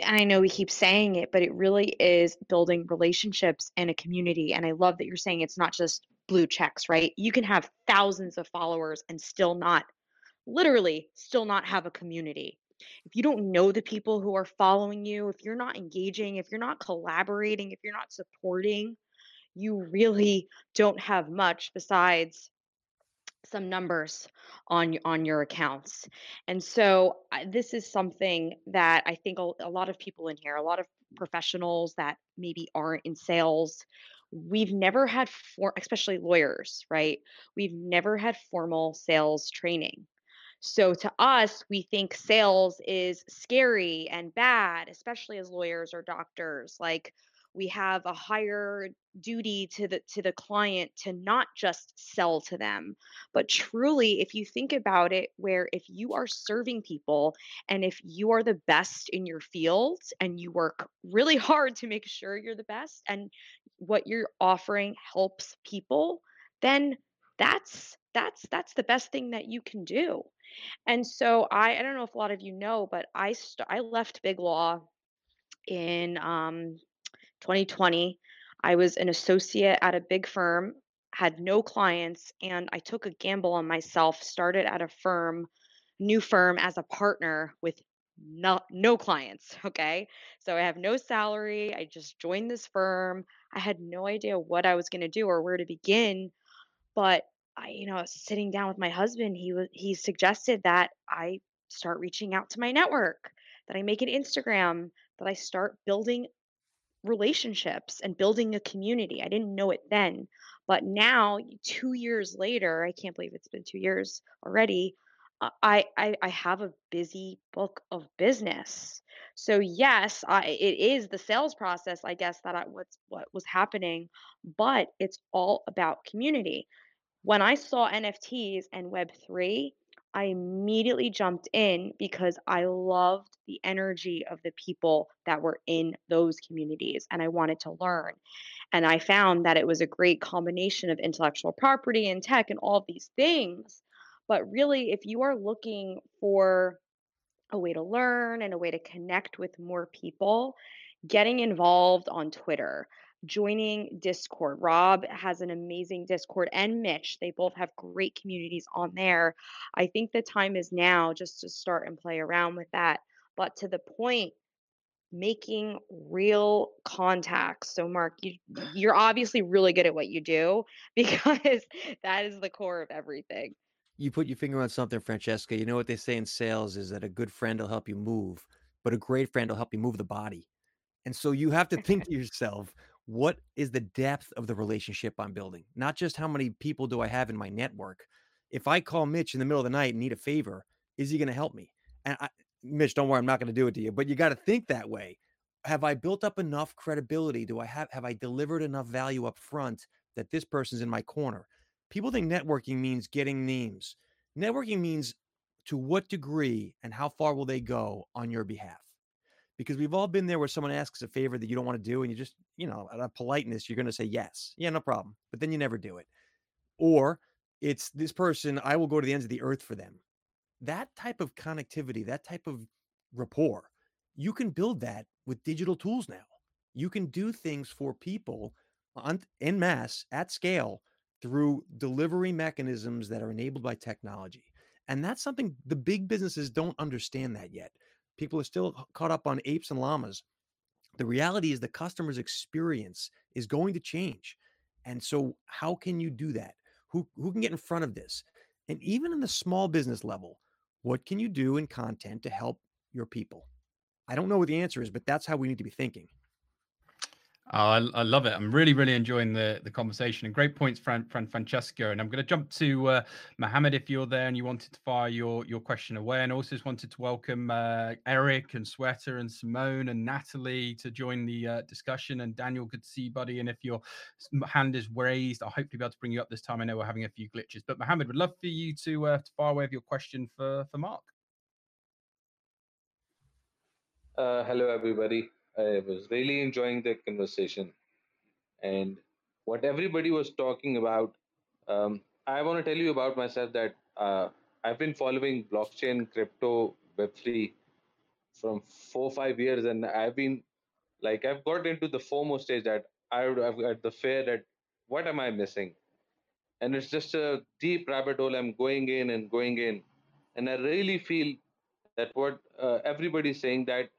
and I know we keep saying it, but it really is building relationships in a community. And I love that you're saying it's not just blue checks, right? You can have thousands of followers and still not, literally, still not have a community. If you don't know the people who are following you, if you're not engaging, if you're not collaborating, if you're not supporting, you really don't have much besides some numbers on on your accounts. And so this is something that I think a, a lot of people in here, a lot of professionals that maybe aren't in sales, we've never had for especially lawyers, right? We've never had formal sales training. So to us, we think sales is scary and bad, especially as lawyers or doctors. Like we have a higher duty to the to the client to not just sell to them, but truly if you think about it where if you are serving people and if you are the best in your field and you work really hard to make sure you're the best and what you're offering helps people, then that's that's that's the best thing that you can do and so I I don't know if a lot of you know, but I st- I left Big Law in um 2020. I was an associate at a big firm, had no clients, and I took a gamble on myself, started at a firm, new firm as a partner with no, no clients. Okay. So I have no salary. I just joined this firm. I had no idea what I was going to do or where to begin but I, you know, sitting down with my husband, he was he suggested that I start reaching out to my network, that I make an Instagram, that I start building relationships and building a community. I didn't know it then, but now, 2 years later, I can't believe it's been 2 years already. uh, I, I I have a busy book of business. So yes, I, it is the sales process, I guess, that I, what's what was happening, but it's all about community when I saw NFTs and Web3, I immediately jumped in because I loved the energy of the people that were in those communities and I wanted to learn. And I found that it was a great combination of intellectual property and tech and all these things. But really, if you are looking for a way to learn and a way to connect with more people, getting involved on Twitter, joining Discord. Rob has an amazing Discord and Mitch. They both have great communities on there. I think the time is now just to start and play around with that. But to the point, making real contacts. So Marc, you you're obviously really good at what you do because that is the core of everything. You put your finger on something, Francesca. You know what they say in sales is that a good friend will help you move, but a great friend will help you move the body. And so you have to think to yourself, what is the depth of the relationship I'm building? Not just how many people do I have in my network. If I call Mitch in the middle of the night and need a favor, is he going to help me? And I, Mitch, don't worry, I'm not going to do it to you, but you got to think that way. Have I built up enough credibility? Do I have have I delivered enough value up front that this person's in my corner? People think networking means getting names. Networking means to what degree and how far will they go on your behalf? Because we've all been there where someone asks a favor that you don't want to do and you just you know out of politeness you're going to say yes. Yeah no problem. But then you never do it. Or it's this person i will go to the ends of the earth for them. That type of connectivity that type of rapport you can build that with digital tools now. You can do things for people on in mass at scale through delivery mechanisms that are enabled by technology. And that's something the big businesses don't understand that yet People are still caught up on apes and llamas. The reality is the customer's experience is going to change. And so how can you do that? Who who can get in front of this? And even in the small business level, what can you do in content to help your people? I don't know what the answer is, but that's how we need to be thinking. Oh, I, I, love it. I'm really, really enjoying the, the conversation and great points, Fran, Fran, Francesco. And I'm going to jump to uh, Mohammed if you're there and you wanted to fire your, your question away. And also just wanted to welcome uh, Eric and Sweater and Simone and Natalie to join the uh, discussion. And Daniel, good to see you, buddy. And if your hand is raised, I'll hopefully be able to bring you up this time. I know we're having a few glitches, but Mohammed, would love for you to, uh, to fire away with your question for, for Marc. Uh, hello, everybody. I was really enjoying the conversation. And what everybody was talking about, um, I want to tell you about myself that uh, I've been following blockchain, crypto, Web3 from four five years. And I've been like, I've got into the FOMO stage that I would have got the fear that what am I missing? And it's just a deep rabbit hole I'm going in and going in. And I really feel that what uh, everybody's saying that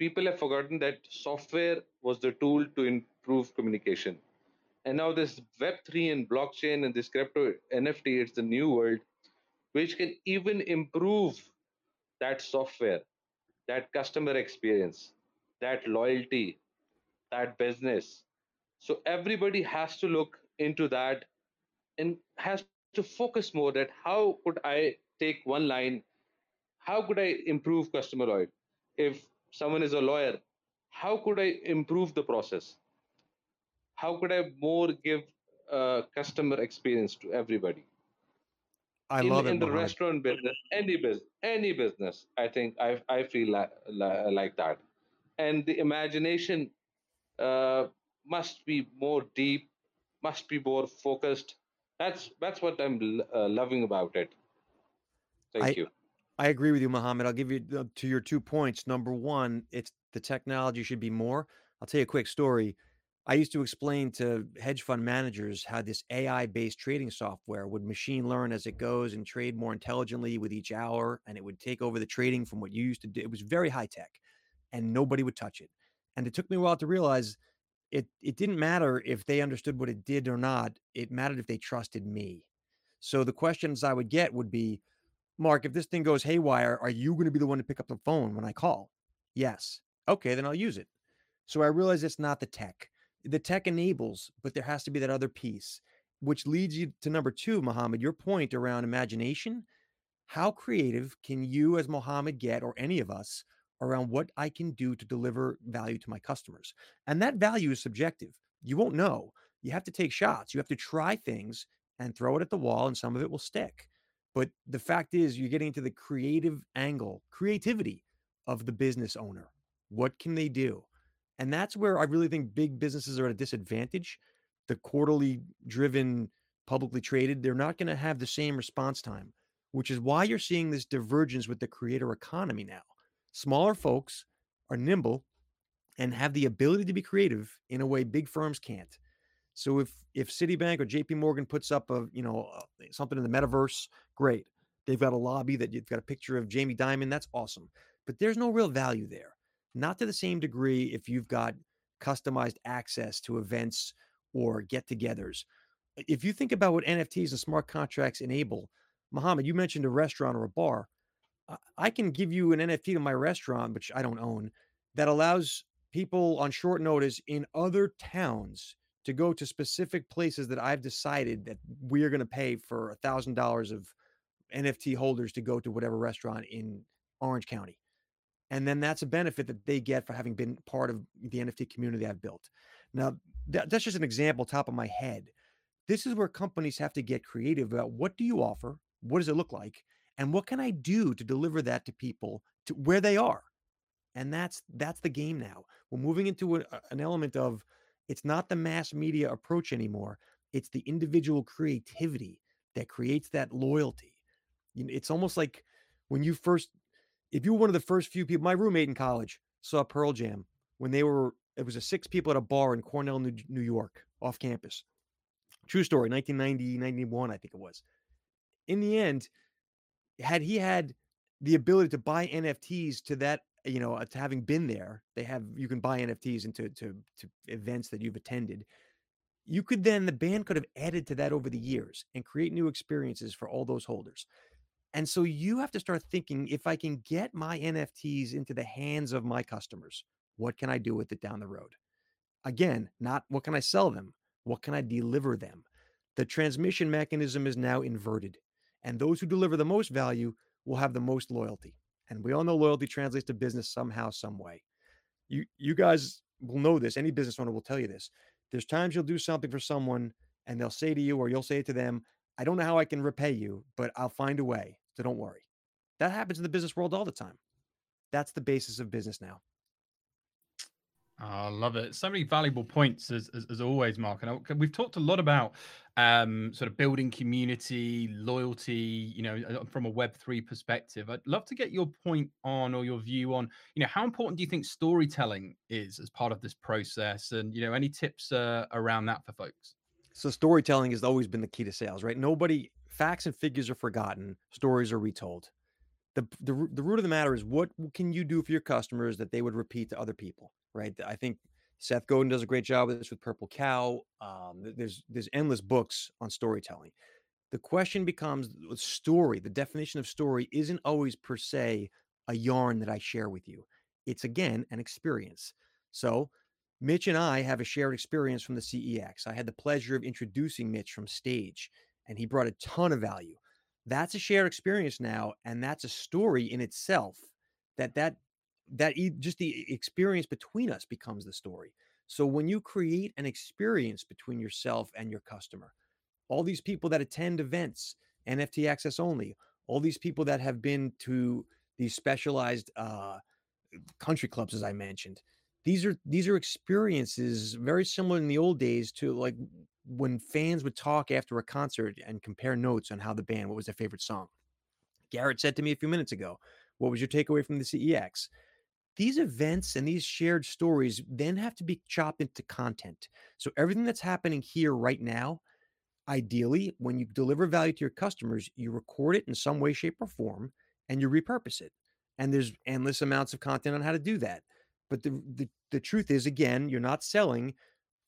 people have forgotten that software was the tool to improve communication. And now this Web3 and blockchain and this crypto NFT, it's the new world, which can even improve that software, that customer experience, that loyalty, that business. So everybody has to look into that and has to focus more that how could I take one line, how could I improve customer loyalty? If someone is a lawyer how could i improve the process? How could i more give a customer experience to everybody? I in, love in it the Mohammed. restaurant business any business any business i think i, I feel like, like that. And the imagination uh, must be more deep must be more focused. That's that's what i'm uh, loving about it. Thank I, you I agree with you, Mohammed. I'll give you uh, to your two points. Number one, it's the technology should be more. I'll tell you a quick story. I used to explain to hedge fund managers how this AI based trading software would machine learn as it goes and trade more intelligently with each hour, and it would take over the trading from what you used to do. It was very high tech, and nobody would touch it. And it took me a while to realize it, it didn't matter if they understood what it did or not, it mattered if they trusted me. So the questions I would get would be, Marc, if this thing goes haywire, are you going to be the one to pick up the phone when I call? Yes. Okay, then I'll use it. So I realize it's not the tech. The tech enables, but there has to be that other piece, which leads you to number two, Mohammed, your point around imagination. How creative can you, as Mohammed, get, or any of us, around what I can do to deliver value to my customers? And that value is subjective. You won't know. You have to take shots. You have to try things and throw it at the wall, and some of it will stick. But the fact is, you're getting into the creative angle, creativity of the business owner. What can they do? And that's where I really think big businesses are at a disadvantage. The quarterly driven, publicly traded, they're not going to have the same response time, which is why you're seeing this divergence with the creator economy now. Smaller folks are nimble and have the ability to be creative in a way big firms can't. So if if Citibank or JP Morgan puts up a, you know, uh, something in the metaverse, great. They've got a lobby that you've got a picture of Jamie Dimon, that's awesome. But there's no real value there. Not to the same degree if you've got customized access to events or get-togethers. If you think about what NFTs and smart contracts enable, Mohammed, you mentioned a restaurant or a bar. I can give you an NFT to my restaurant, which I don't own, that allows people on short notice in other towns to go to specific places that I've decided that we are going to pay for a thousand dollars of NFT holders to go to whatever restaurant in Orange County. And then that's a benefit that they get for having been part of the NFT community I've built. Now, that, that's just an example, top of my head. This is where companies have to get creative about what do you offer? What does it look like? And what can I do to deliver that to people to where they are? And that's that's the game now. We're moving into a, an element of it's not the mass media approach anymore. It's the individual creativity that creates that loyalty. It's almost like when you first, if you were one of the first few people, my roommate in college saw Pearl Jam when they were, it was a six people at a bar in Cornell, New, New York, off campus. True story, 1990, 91, I think it was. In the end, had he had the ability to buy NFTs to that you know, uh, to having been there, they have you can buy NFTs into to to events that you've attended. You could then the band could have added to that over the years and create new experiences for all those holders. And so you have to start thinking if I can get my NFTs into the hands of my customers, what can I do with it down the road? Again, not what can I sell them? What can I deliver them? The transmission mechanism is now inverted. And those who deliver the most value will have the most loyalty. And we all know loyalty translates to business somehow, some way. You you guys will know this. Any business owner will tell you this. There's times you'll do something for someone and they'll say to you, or you'll say it to them, I don't know how I can repay you, but I'll find a way. So don't worry. That happens in the business world all the time. That's the basis of business now. Oh, I love it. So many valuable points as, as, as always, Marc. And we've talked a lot about um, sort of building community, loyalty, you know, uh, from a Web3 perspective. I'd love to get your point on or your view on, you know, how important do you think storytelling is as part of this process? And, you know, any tips uh, around that for folks? So storytelling has always been the key to sales, right? Nobody, facts and figures are forgotten, stories are retold. The, the, the root of the matter is what can you do for your customers that they would repeat to other people? Right? I think Seth Godin does a great job with this with Purple Cow. Um, there's there's endless books on storytelling. The question becomes story. The definition of story isn't always per se a yarn that I share with you. It's again an experience. So Mitch and I have a shared experience from the CEX. I had the pleasure of introducing Mitch from stage, and he brought a ton of value. That's a shared experience now, and that's a story in itself. That that that just the experience between us becomes the story. So when you create an experience between yourself and your customer, all these people that attend events, NFT access only, all these people that have been to these specialized uh, country clubs, as I mentioned, these are these are experiences very similar in the old days to like when fans would talk after a concert and compare notes on how the band, what was their favorite song. Garrett said to me a few minutes ago, "What was your takeaway from the CEX?" These events and these shared stories then have to be chopped into content. So everything that's happening here right now, ideally, when you deliver value to your customers, you record it in some way, shape, or form, and you repurpose it. And there's endless amounts of content on how to do that. But the, the, the truth is, again, you're not selling.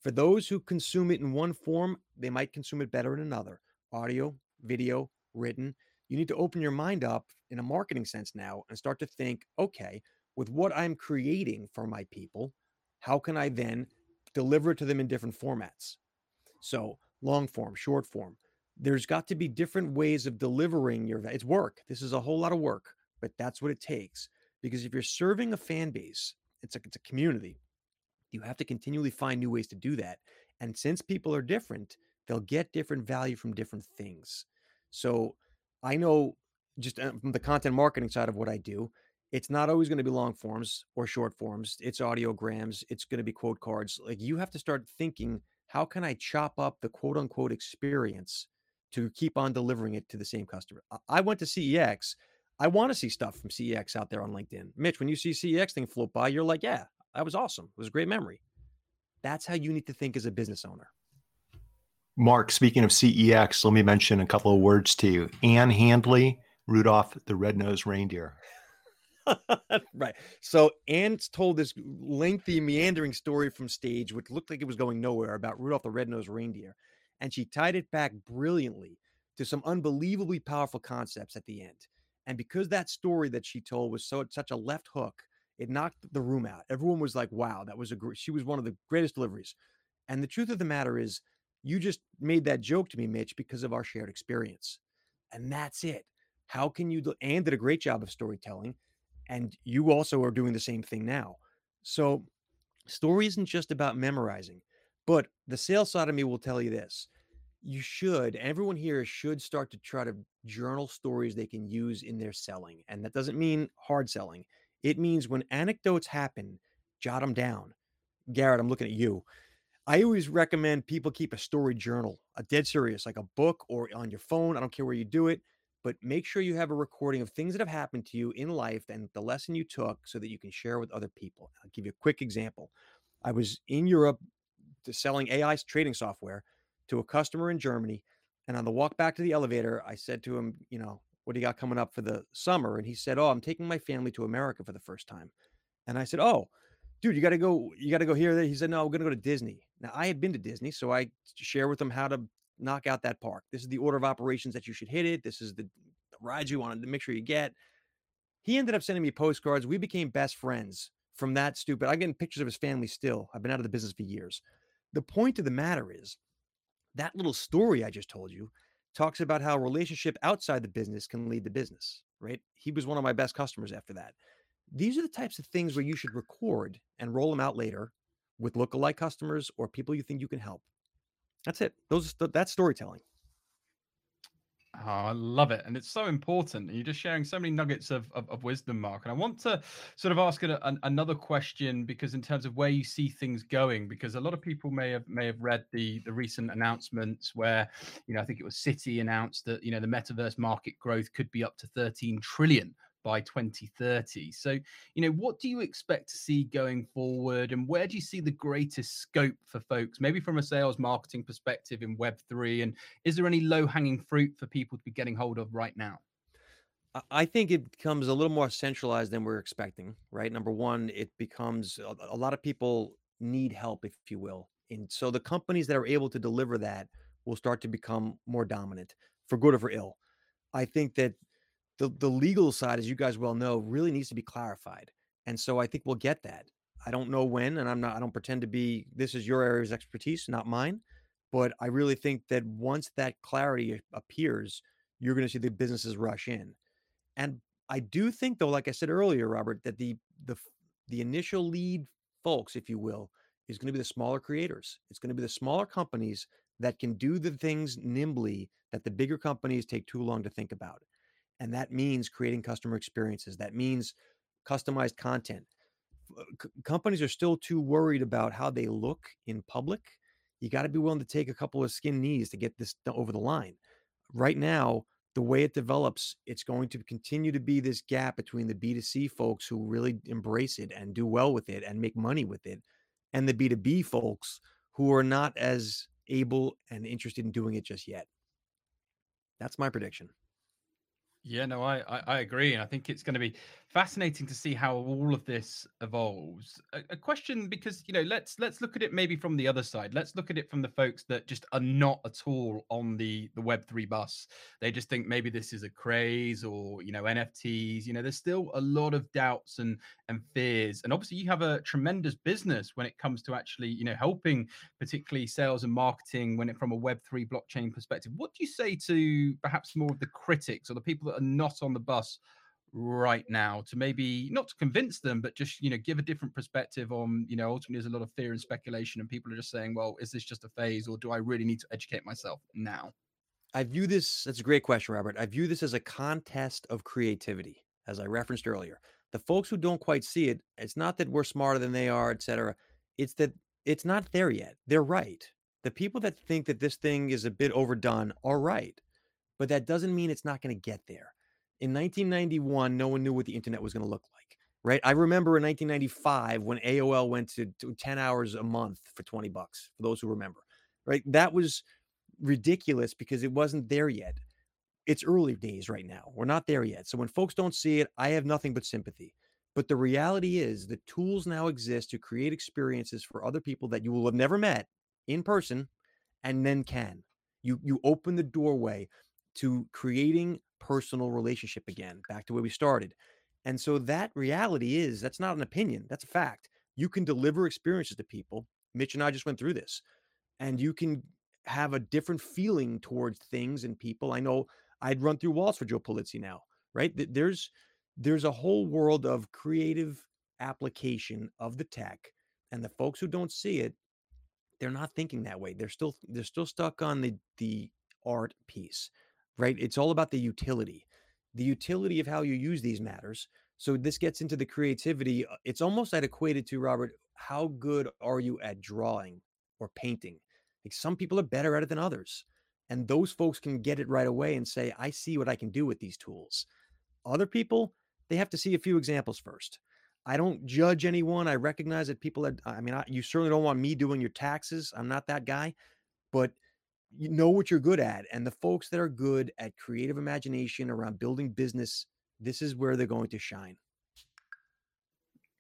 For those who consume it in one form, they might consume it better in another audio, video, written. You need to open your mind up in a marketing sense now and start to think okay, with what I'm creating for my people, how can I then deliver it to them in different formats? So, long form, short form. There's got to be different ways of delivering your it's work. This is a whole lot of work, but that's what it takes because if you're serving a fan base, it's a it's a community. You have to continually find new ways to do that. And since people are different, they'll get different value from different things. So, I know just uh, from the content marketing side of what I do, it's not always going to be long forms or short forms. It's audiograms. It's going to be quote cards. Like you have to start thinking, how can I chop up the quote unquote experience to keep on delivering it to the same customer? I went to CEX. I want to see stuff from CEX out there on LinkedIn. Mitch, when you see CEX thing float by, you're like, yeah, that was awesome. It was a great memory. That's how you need to think as a business owner. Marc, speaking of CEX, let me mention a couple of words to you. Ann Handley, Rudolph the Red-Nosed Reindeer. right. So Ann's told this lengthy, meandering story from stage, which looked like it was going nowhere about Rudolph the Red-Nosed Reindeer. And she tied it back brilliantly to some unbelievably powerful concepts at the end. And because that story that she told was so such a left hook, it knocked the room out. Everyone was like, wow, that was a great, she was one of the greatest deliveries. And the truth of the matter is, you just made that joke to me, Mitch, because of our shared experience. And that's it. How can you, Anne did a great job of storytelling and you also are doing the same thing now. So, story isn't just about memorizing, but the sales side of me will tell you this. You should, everyone here should start to try to journal stories they can use in their selling. And that doesn't mean hard selling, it means when anecdotes happen, jot them down. Garrett, I'm looking at you. I always recommend people keep a story journal, a dead serious, like a book or on your phone. I don't care where you do it but make sure you have a recording of things that have happened to you in life and the lesson you took so that you can share with other people. I'll give you a quick example. I was in Europe selling AI trading software to a customer in Germany. And on the walk back to the elevator, I said to him, you know, what do you got coming up for the summer? And he said, oh, I'm taking my family to America for the first time. And I said, oh, dude, you got to go, you got to go here. He said, no, we're going to go to Disney. Now I had been to Disney, so I share with him how to knock out that park. This is the order of operations that you should hit it. This is the rides you wanted to make sure you get. He ended up sending me postcards. We became best friends from that stupid. I'm getting pictures of his family still. I've been out of the business for years. The point of the matter is that little story I just told you talks about how a relationship outside the business can lead the business, right? He was one of my best customers after that. These are the types of things where you should record and roll them out later with lookalike customers or people you think you can help. That's it. Those that's storytelling. Oh, I love it. And it's so important. You're just sharing so many nuggets of, of, of wisdom, Marc. And I want to sort of ask a, an, another question because in terms of where you see things going, because a lot of people may have may have read the the recent announcements where, you know, I think it was Citi announced that, you know, the metaverse market growth could be up to 13 trillion by 2030. So, you know, what do you expect to see going forward and where do you see the greatest scope for folks, maybe from a sales marketing perspective in Web3? And is there any low hanging fruit for people to be getting hold of right now? I think it becomes a little more centralized than we're expecting, right? Number one, it becomes a, lot of people need help, if you will. And so the companies that are able to deliver that will start to become more dominant for good or for ill. I think that the the legal side, as you guys well know, really needs to be clarified. And so I think we'll get that. I don't know when, and I'm not. I don't pretend to be. This is your area's expertise, not mine. But I really think that once that clarity appears, you're going to see the businesses rush in. And I do think, though, like I said earlier, Robert, that the the the initial lead folks, if you will, is going to be the smaller creators. It's going to be the smaller companies that can do the things nimbly that the bigger companies take too long to think about. And that means creating customer experiences. That means customized content. Uh, c- companies are still too worried about how they look in public. You got to be willing to take a couple of skin knees to get this over the line. Right now, the way it develops, it's going to continue to be this gap between the B2C folks who really embrace it and do well with it and make money with it, and the B2B folks who are not as able and interested in doing it just yet. That's my prediction. Yeah, no, I, I, agree, and I think it's going to be fascinating to see how all of this evolves. A, a, question because you know, let's let's look at it maybe from the other side. Let's look at it from the folks that just are not at all on the the Web three bus. They just think maybe this is a craze or you know NFTs. You know, there's still a lot of doubts and and fears, and obviously you have a tremendous business when it comes to actually you know helping particularly sales and marketing when it from a Web three blockchain perspective. What do you say to perhaps more of the critics or the people that are not on the bus right now to maybe not to convince them but just you know give a different perspective on you know ultimately there's a lot of fear and speculation and people are just saying well is this just a phase or do i really need to educate myself now? I view this that's a great question robert. I view this as a contest of creativity as i referenced earlier. The folks who don't quite see it it's not that we're smarter than they are etc it's that it's not there yet. They're right. The people that think that this thing is a bit overdone are right but that doesn't mean it's not going to get there. In 1991, no one knew what the internet was going to look like, right? I remember in 1995 when AOL went to, to 10 hours a month for 20 bucks, for those who remember, right? That was ridiculous because it wasn't there yet. It's early days right now. We're not there yet. So when folks don't see it, I have nothing but sympathy. But the reality is the tools now exist to create experiences for other people that you will have never met in person and then can. You you open the doorway to creating personal relationship again, back to where we started. And so that reality is that's not an opinion, that's a fact. You can deliver experiences to people. Mitch and I just went through this, and you can have a different feeling towards things and people. I know I'd run through walls for Joe Pulizzi now, right? There's there's a whole world of creative application of the tech, and the folks who don't see it, they're not thinking that way. They're still they're still stuck on the the art piece right? It's all about the utility. The utility of how you use these matters. So this gets into the creativity. Uh, it's almost at equated to Robert. How good are you at drawing or painting? Like some people are better at it than others. And those folks can get it right away and say, I see what I can do with these tools. Other people, they have to see a few examples first. I don't judge anyone. I recognize that people are, I mean, I, you certainly don't want me doing your taxes. I'm not that guy. But you know what you're good at and the folks that are good at creative imagination around building business this is where they're going to shine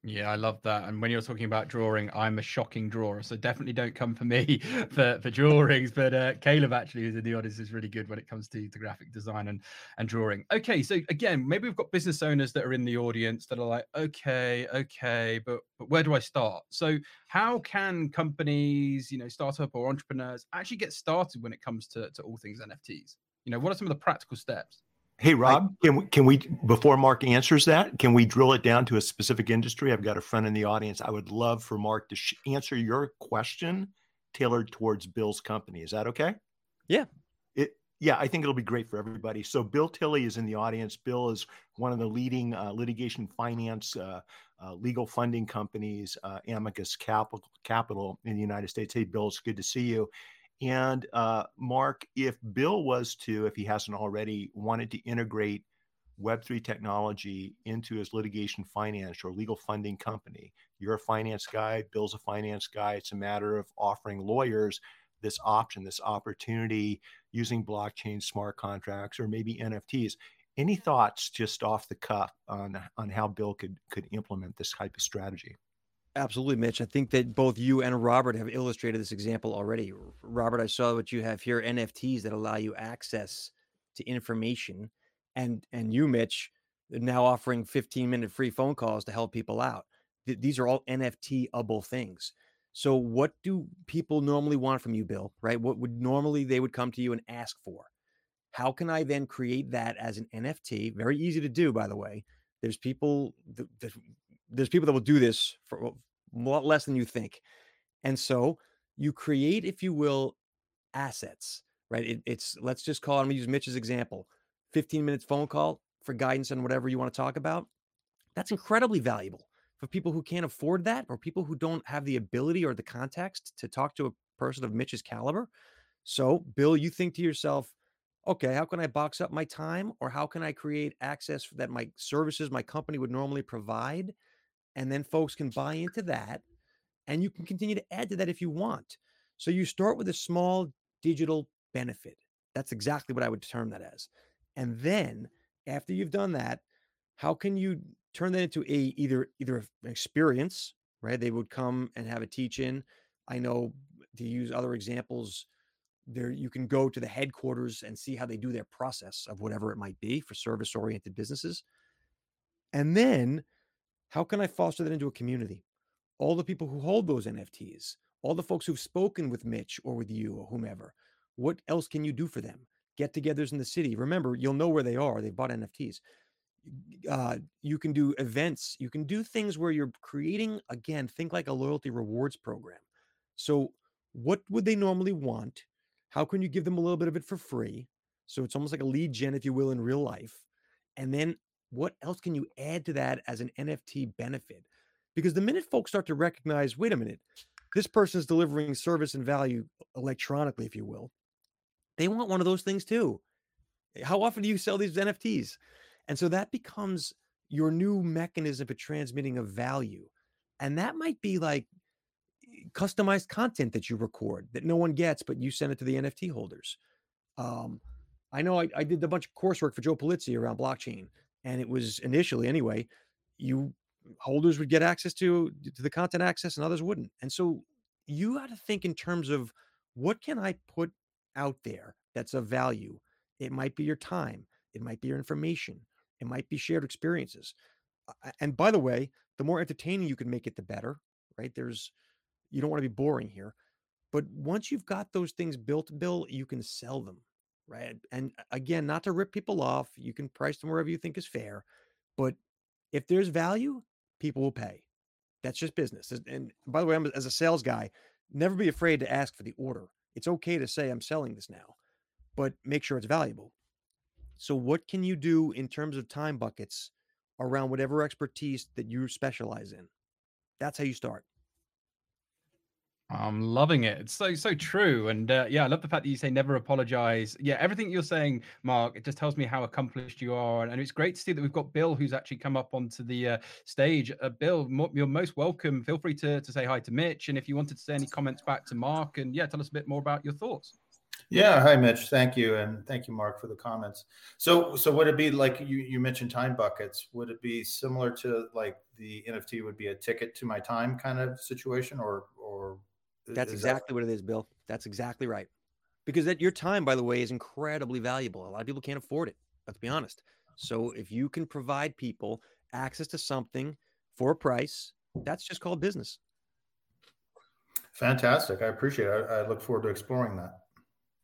Yeah, I love that. And when you're talking about drawing, I'm a shocking drawer, so definitely don't come for me for, for drawings. But uh, Caleb, actually, who's in the audience, is really good when it comes to, the graphic design and, and drawing. Okay, so again, maybe we've got business owners that are in the audience that are like, okay, okay, but but where do I start? So how can companies, you know, startup or entrepreneurs actually get started when it comes to, to all things NFTs? You know, what are some of the practical steps? Hey, Rob, can we, can we, before Marc answers that, can we drill it down to a specific industry? I've got a friend in the audience. I would love for Marc to sh- answer your question tailored towards Bill's company. Is that okay? Yeah. It, yeah, I think it'll be great for everybody. So, Bill Tilley is in the audience. Bill is one of the leading uh, litigation finance, uh, uh, legal funding companies, uh, Amicus Capital, Capital in the United States. Hey, Bill, it's good to see you. And uh, Marc, if Bill was to, if he hasn't already, wanted to integrate Web3 technology into his litigation finance or legal funding company, you're a finance guy, Bill's a finance guy. It's a matter of offering lawyers this option, this opportunity using blockchain smart contracts or maybe NFTs. Any thoughts just off the cuff on, on how Bill could, could implement this type of strategy? Absolutely, Mitch. I think that both you and Robert have illustrated this example already. Robert, I saw what you have here NFTs that allow you access to information. And and you, Mitch, now offering 15 minute free phone calls to help people out. Th- these are all NFT-able things. So what do people normally want from you, Bill? Right? What would normally they would come to you and ask for? How can I then create that as an NFT? Very easy to do, by the way. There's people that, there's people that will do this for a lot less than you think. And so you create, if you will, assets, right? It, it's let's just call it, I'm gonna use Mitch's example 15 minutes phone call for guidance on whatever you want to talk about. That's incredibly valuable for people who can't afford that or people who don't have the ability or the context to talk to a person of Mitch's caliber. So, Bill, you think to yourself, okay, how can I box up my time or how can I create access that my services, my company would normally provide and then folks can buy into that and you can continue to add to that if you want. So you start with a small digital benefit. That's exactly what i would term that as. And then after you've done that how can you turn that into a either either an experience right? They would come and have a teach in i know to use other examples there you can go to the headquarters and see how they do their process of whatever it might be for service oriented businesses. And then how can I foster that into a community? All the people who hold those NFTs, all the folks who've spoken with Mitch or with you or whomever, what else can you do for them? Get togethers in the city. Remember, you'll know where they are. They've bought NFTs. Uh, you can do events. You can do things where you're creating, again, think like a loyalty rewards program. So, what would they normally want? How can you give them a little bit of it for free? So, it's almost like a lead gen, if you will, in real life. And then what else can you add to that as an NFT benefit? Because the minute folks start to recognize, wait a minute, this person is delivering service and value electronically, if you will, they want one of those things too. How often do you sell these NFTs? And so that becomes your new mechanism for transmitting a value. And that might be like customized content that you record that no one gets, but you send it to the NFT holders. Um, I know I, I, did a bunch of coursework for Joe Pulizzi around blockchain and it was initially anyway you holders would get access to to the content access and others wouldn't. And so you got to think in terms of what can i put out there that's of value? It might be your time. It might be your information. It might be shared experiences. And by the way the more entertaining you can make it the better right? There's you don't want to be boring here. But once you've got those things built bill you can sell them right? And again, not to rip people off, you can price them wherever you think is fair, but if there's value, people will pay. That's just business. And by the way, I'm as a sales guy, never be afraid to ask for the order. It's okay to say I'm selling this now, but make sure it's valuable. So what can you do in terms of time buckets around whatever expertise that you specialize in? That's how you start. I'm loving it. It's so so true, and uh, yeah, I love the fact that you say never apologize. Yeah, everything you're saying, Marc, it just tells me how accomplished you are, and, and it's great to see that we've got Bill, who's actually come up onto the uh, stage. Uh, Bill, you're most welcome. Feel free to to say hi to Mitch, and if you wanted to say any comments back to Marc, and yeah, tell us a bit more about your thoughts. Yeah, hi Mitch. Thank you, and thank you, Marc, for the comments. So, so would it be like you you mentioned time buckets? Would it be similar to like the NFT would be a ticket to my time kind of situation, or or that's exactly that... what it is, Bill. That's exactly right. Because that your time, by the way, is incredibly valuable. A lot of people can't afford it. Let's be honest. So, if you can provide people access to something for a price, that's just called business. Fantastic. I appreciate it. I, I look forward to exploring that.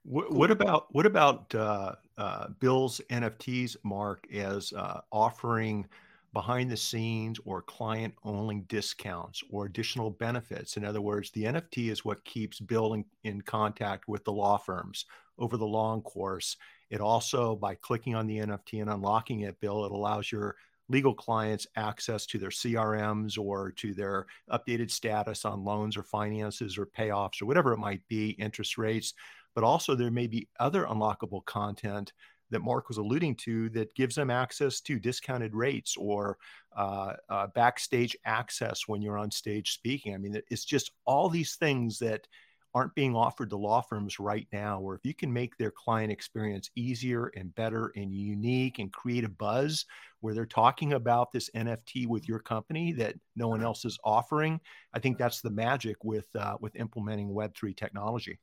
What, what about what about uh, uh, Bill's NFTs, Marc, as uh, offering behind the scenes or client only discounts or additional benefits? In other words, the NFT is what keeps Bill in, in contact with the law firms over the long course. It also, by clicking on the NFT and unlocking it, Bill, it allows your legal clients access to their CRMs or to their updated status on loans or finances or payoffs or whatever it might be, interest rates but also there may be other unlockable content that Marc was alluding to that gives them access to discounted rates or uh, uh, backstage access when you're on stage speaking. I mean, it's just all these things that aren't being offered to law firms right now, where if you can make their client experience easier and better and unique and create a buzz where they're talking about this NFT with your company that no one else is offering, I think that's the magic with uh, with implementing Web3 technology.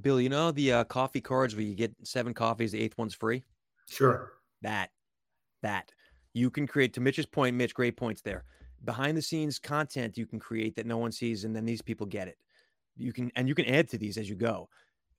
Bill, you know the uh, coffee cards where you get seven coffees, the eighth one's free? Sure. That, that. You can create, to Mitch's point, Mitch, great points there. Behind the scenes content you can create that no one sees, and then these people get it. You can, and you can add to these as you go.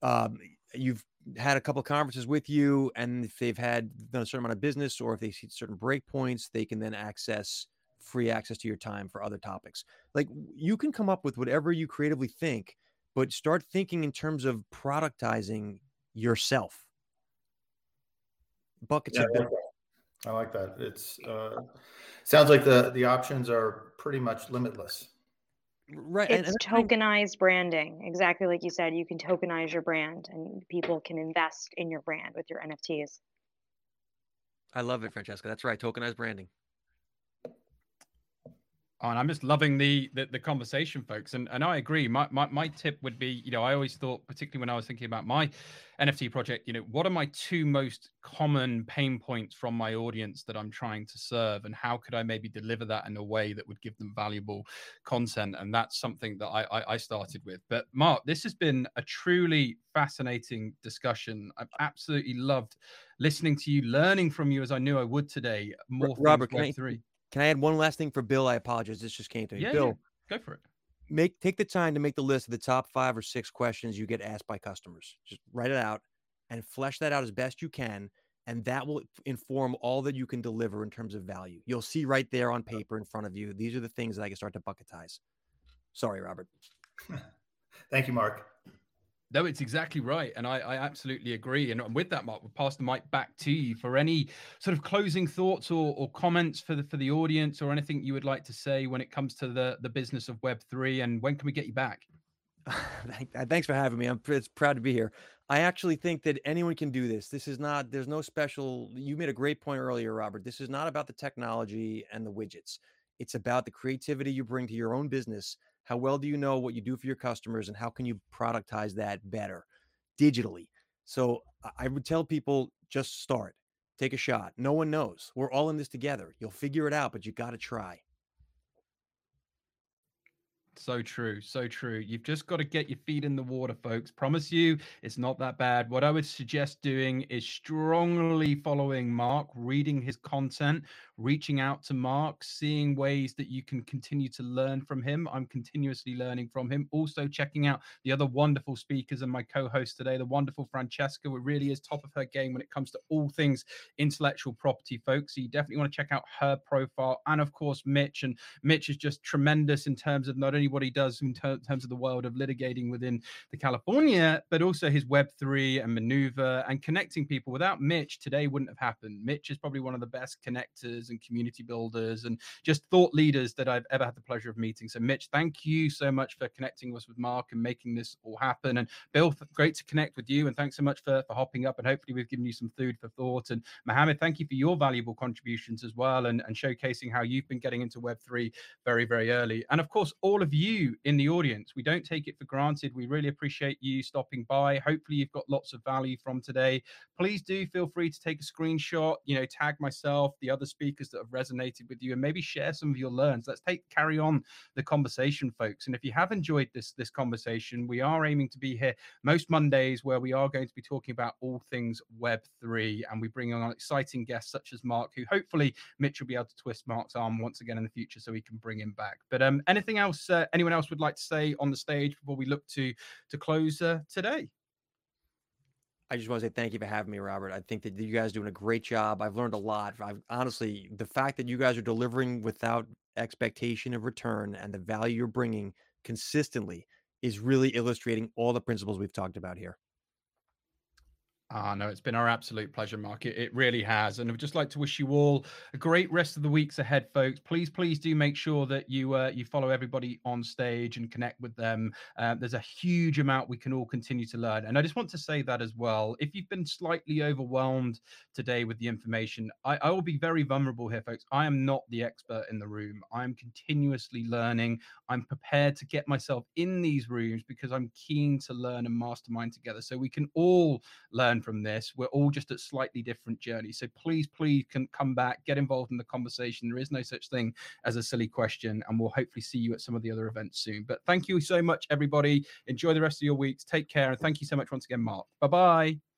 Um, you've had a couple conferences with you, and if they've had done a certain amount of business or if they see certain breakpoints, they can then access free access to your time for other topics. Like you can come up with whatever you creatively think but start thinking in terms of productizing yourself. Buckets yeah, of I like, that. It's uh, sounds like the the options are pretty much limitless. Right. It's and, and tokenized branding. Exactly like you said, you can tokenize your brand and people can invest in your brand with your NFTs. I love it, Francesca. That's right. Tokenized branding. Oh, and I'm just loving the, the, the conversation, folks. And and I agree. My, my my tip would be, you know, I always thought, particularly when I was thinking about my NFT project, you know, what are my two most common pain points from my audience that I'm trying to serve, and how could I maybe deliver that in a way that would give them valuable content? And that's something that I I, I started with. But Marc, this has been a truly fascinating discussion. I've absolutely loved listening to you, learning from you as I knew I would today. More Robert, can I, three. Can I add one last thing for Bill? I apologize. This just came to me. Yeah, Bill, yeah. go for it. Make take the time to make the list of the top five or six questions you get asked by customers. Just write it out and flesh that out as best you can. And that will inform all that you can deliver in terms of value. You'll see right there on paper in front of you. These are the things that I can start to bucketize. Sorry, Robert. Thank you, Marc. No, it's exactly right. And I, I absolutely agree. And with that, Marc, we'll pass the mic back to you for any sort of closing thoughts or, or comments for the for the audience or anything you would like to say when it comes to the, the business of Web3 and when can we get you back? Uh, thanks for having me. I'm proud to be here. I actually think that anyone can do this. This is not, there's no special, you made a great point earlier, Robert. This is not about the technology and the widgets. It's about the creativity you bring to your own business how well do you know what you do for your customers and how can you productize that better digitally? So I would tell people just start, take a shot. No one knows. We're all in this together. You'll figure it out, but you got to try. So true. So true. You've just got to get your feet in the water, folks. Promise you, it's not that bad. What I would suggest doing is strongly following Marc, reading his content, reaching out to Marc, seeing ways that you can continue to learn from him. I'm continuously learning from him. Also, checking out the other wonderful speakers and my co host today, the wonderful Francesca, who really is top of her game when it comes to all things intellectual property, folks. So you definitely want to check out her profile. And of course, Mitch. And Mitch is just tremendous in terms of not only what he does in ter- terms of the world of litigating within the California, but also his Web3 and maneuver and connecting people. Without Mitch, today wouldn't have happened. Mitch is probably one of the best connectors and community builders and just thought leaders that I've ever had the pleasure of meeting. So, Mitch, thank you so much for connecting us with Marc and making this all happen. And Bill, great to connect with you. And thanks so much for, for hopping up. And hopefully, we've given you some food for thought. And Mohammed, thank you for your valuable contributions as well and, and showcasing how you've been getting into Web3 very, very early. And of course, all of you in the audience, we don't take it for granted. We really appreciate you stopping by. Hopefully, you've got lots of value from today. Please do feel free to take a screenshot, you know, tag myself, the other speakers that have resonated with you, and maybe share some of your learns. Let's take carry on the conversation, folks. And if you have enjoyed this this conversation, we are aiming to be here most Mondays where we are going to be talking about all things Web3, and we bring on exciting guests such as Marc, who hopefully Mitch will be able to twist Marc's arm once again in the future so we can bring him back. But um, anything else? Uh, anyone else would like to say on the stage before we look to to close uh, today? I just want to say thank you for having me, Robert. I think that you guys are doing a great job. I've learned a lot. I've honestly, the fact that you guys are delivering without expectation of return and the value you're bringing consistently is really illustrating all the principles we've talked about here. Ah, no, it's been our absolute pleasure, Marc. It, it really has. And I'd just like to wish you all a great rest of the weeks ahead, folks. Please, please do make sure that you uh, you follow everybody on stage and connect with them. Uh, there's a huge amount we can all continue to learn. And I just want to say that as well. If you've been slightly overwhelmed today with the information, I, I will be very vulnerable here, folks. I am not the expert in the room. I am continuously learning. I'm prepared to get myself in these rooms because I'm keen to learn and mastermind together so we can all from this. We're all just at slightly different journeys. So please, please can come back, get involved in the conversation. There is no such thing as a silly question, and we'll hopefully see you at some of the other events soon. But thank you so much, everybody. Enjoy the rest of your weeks. Take care. And thank you so much once again, Marc. Bye bye.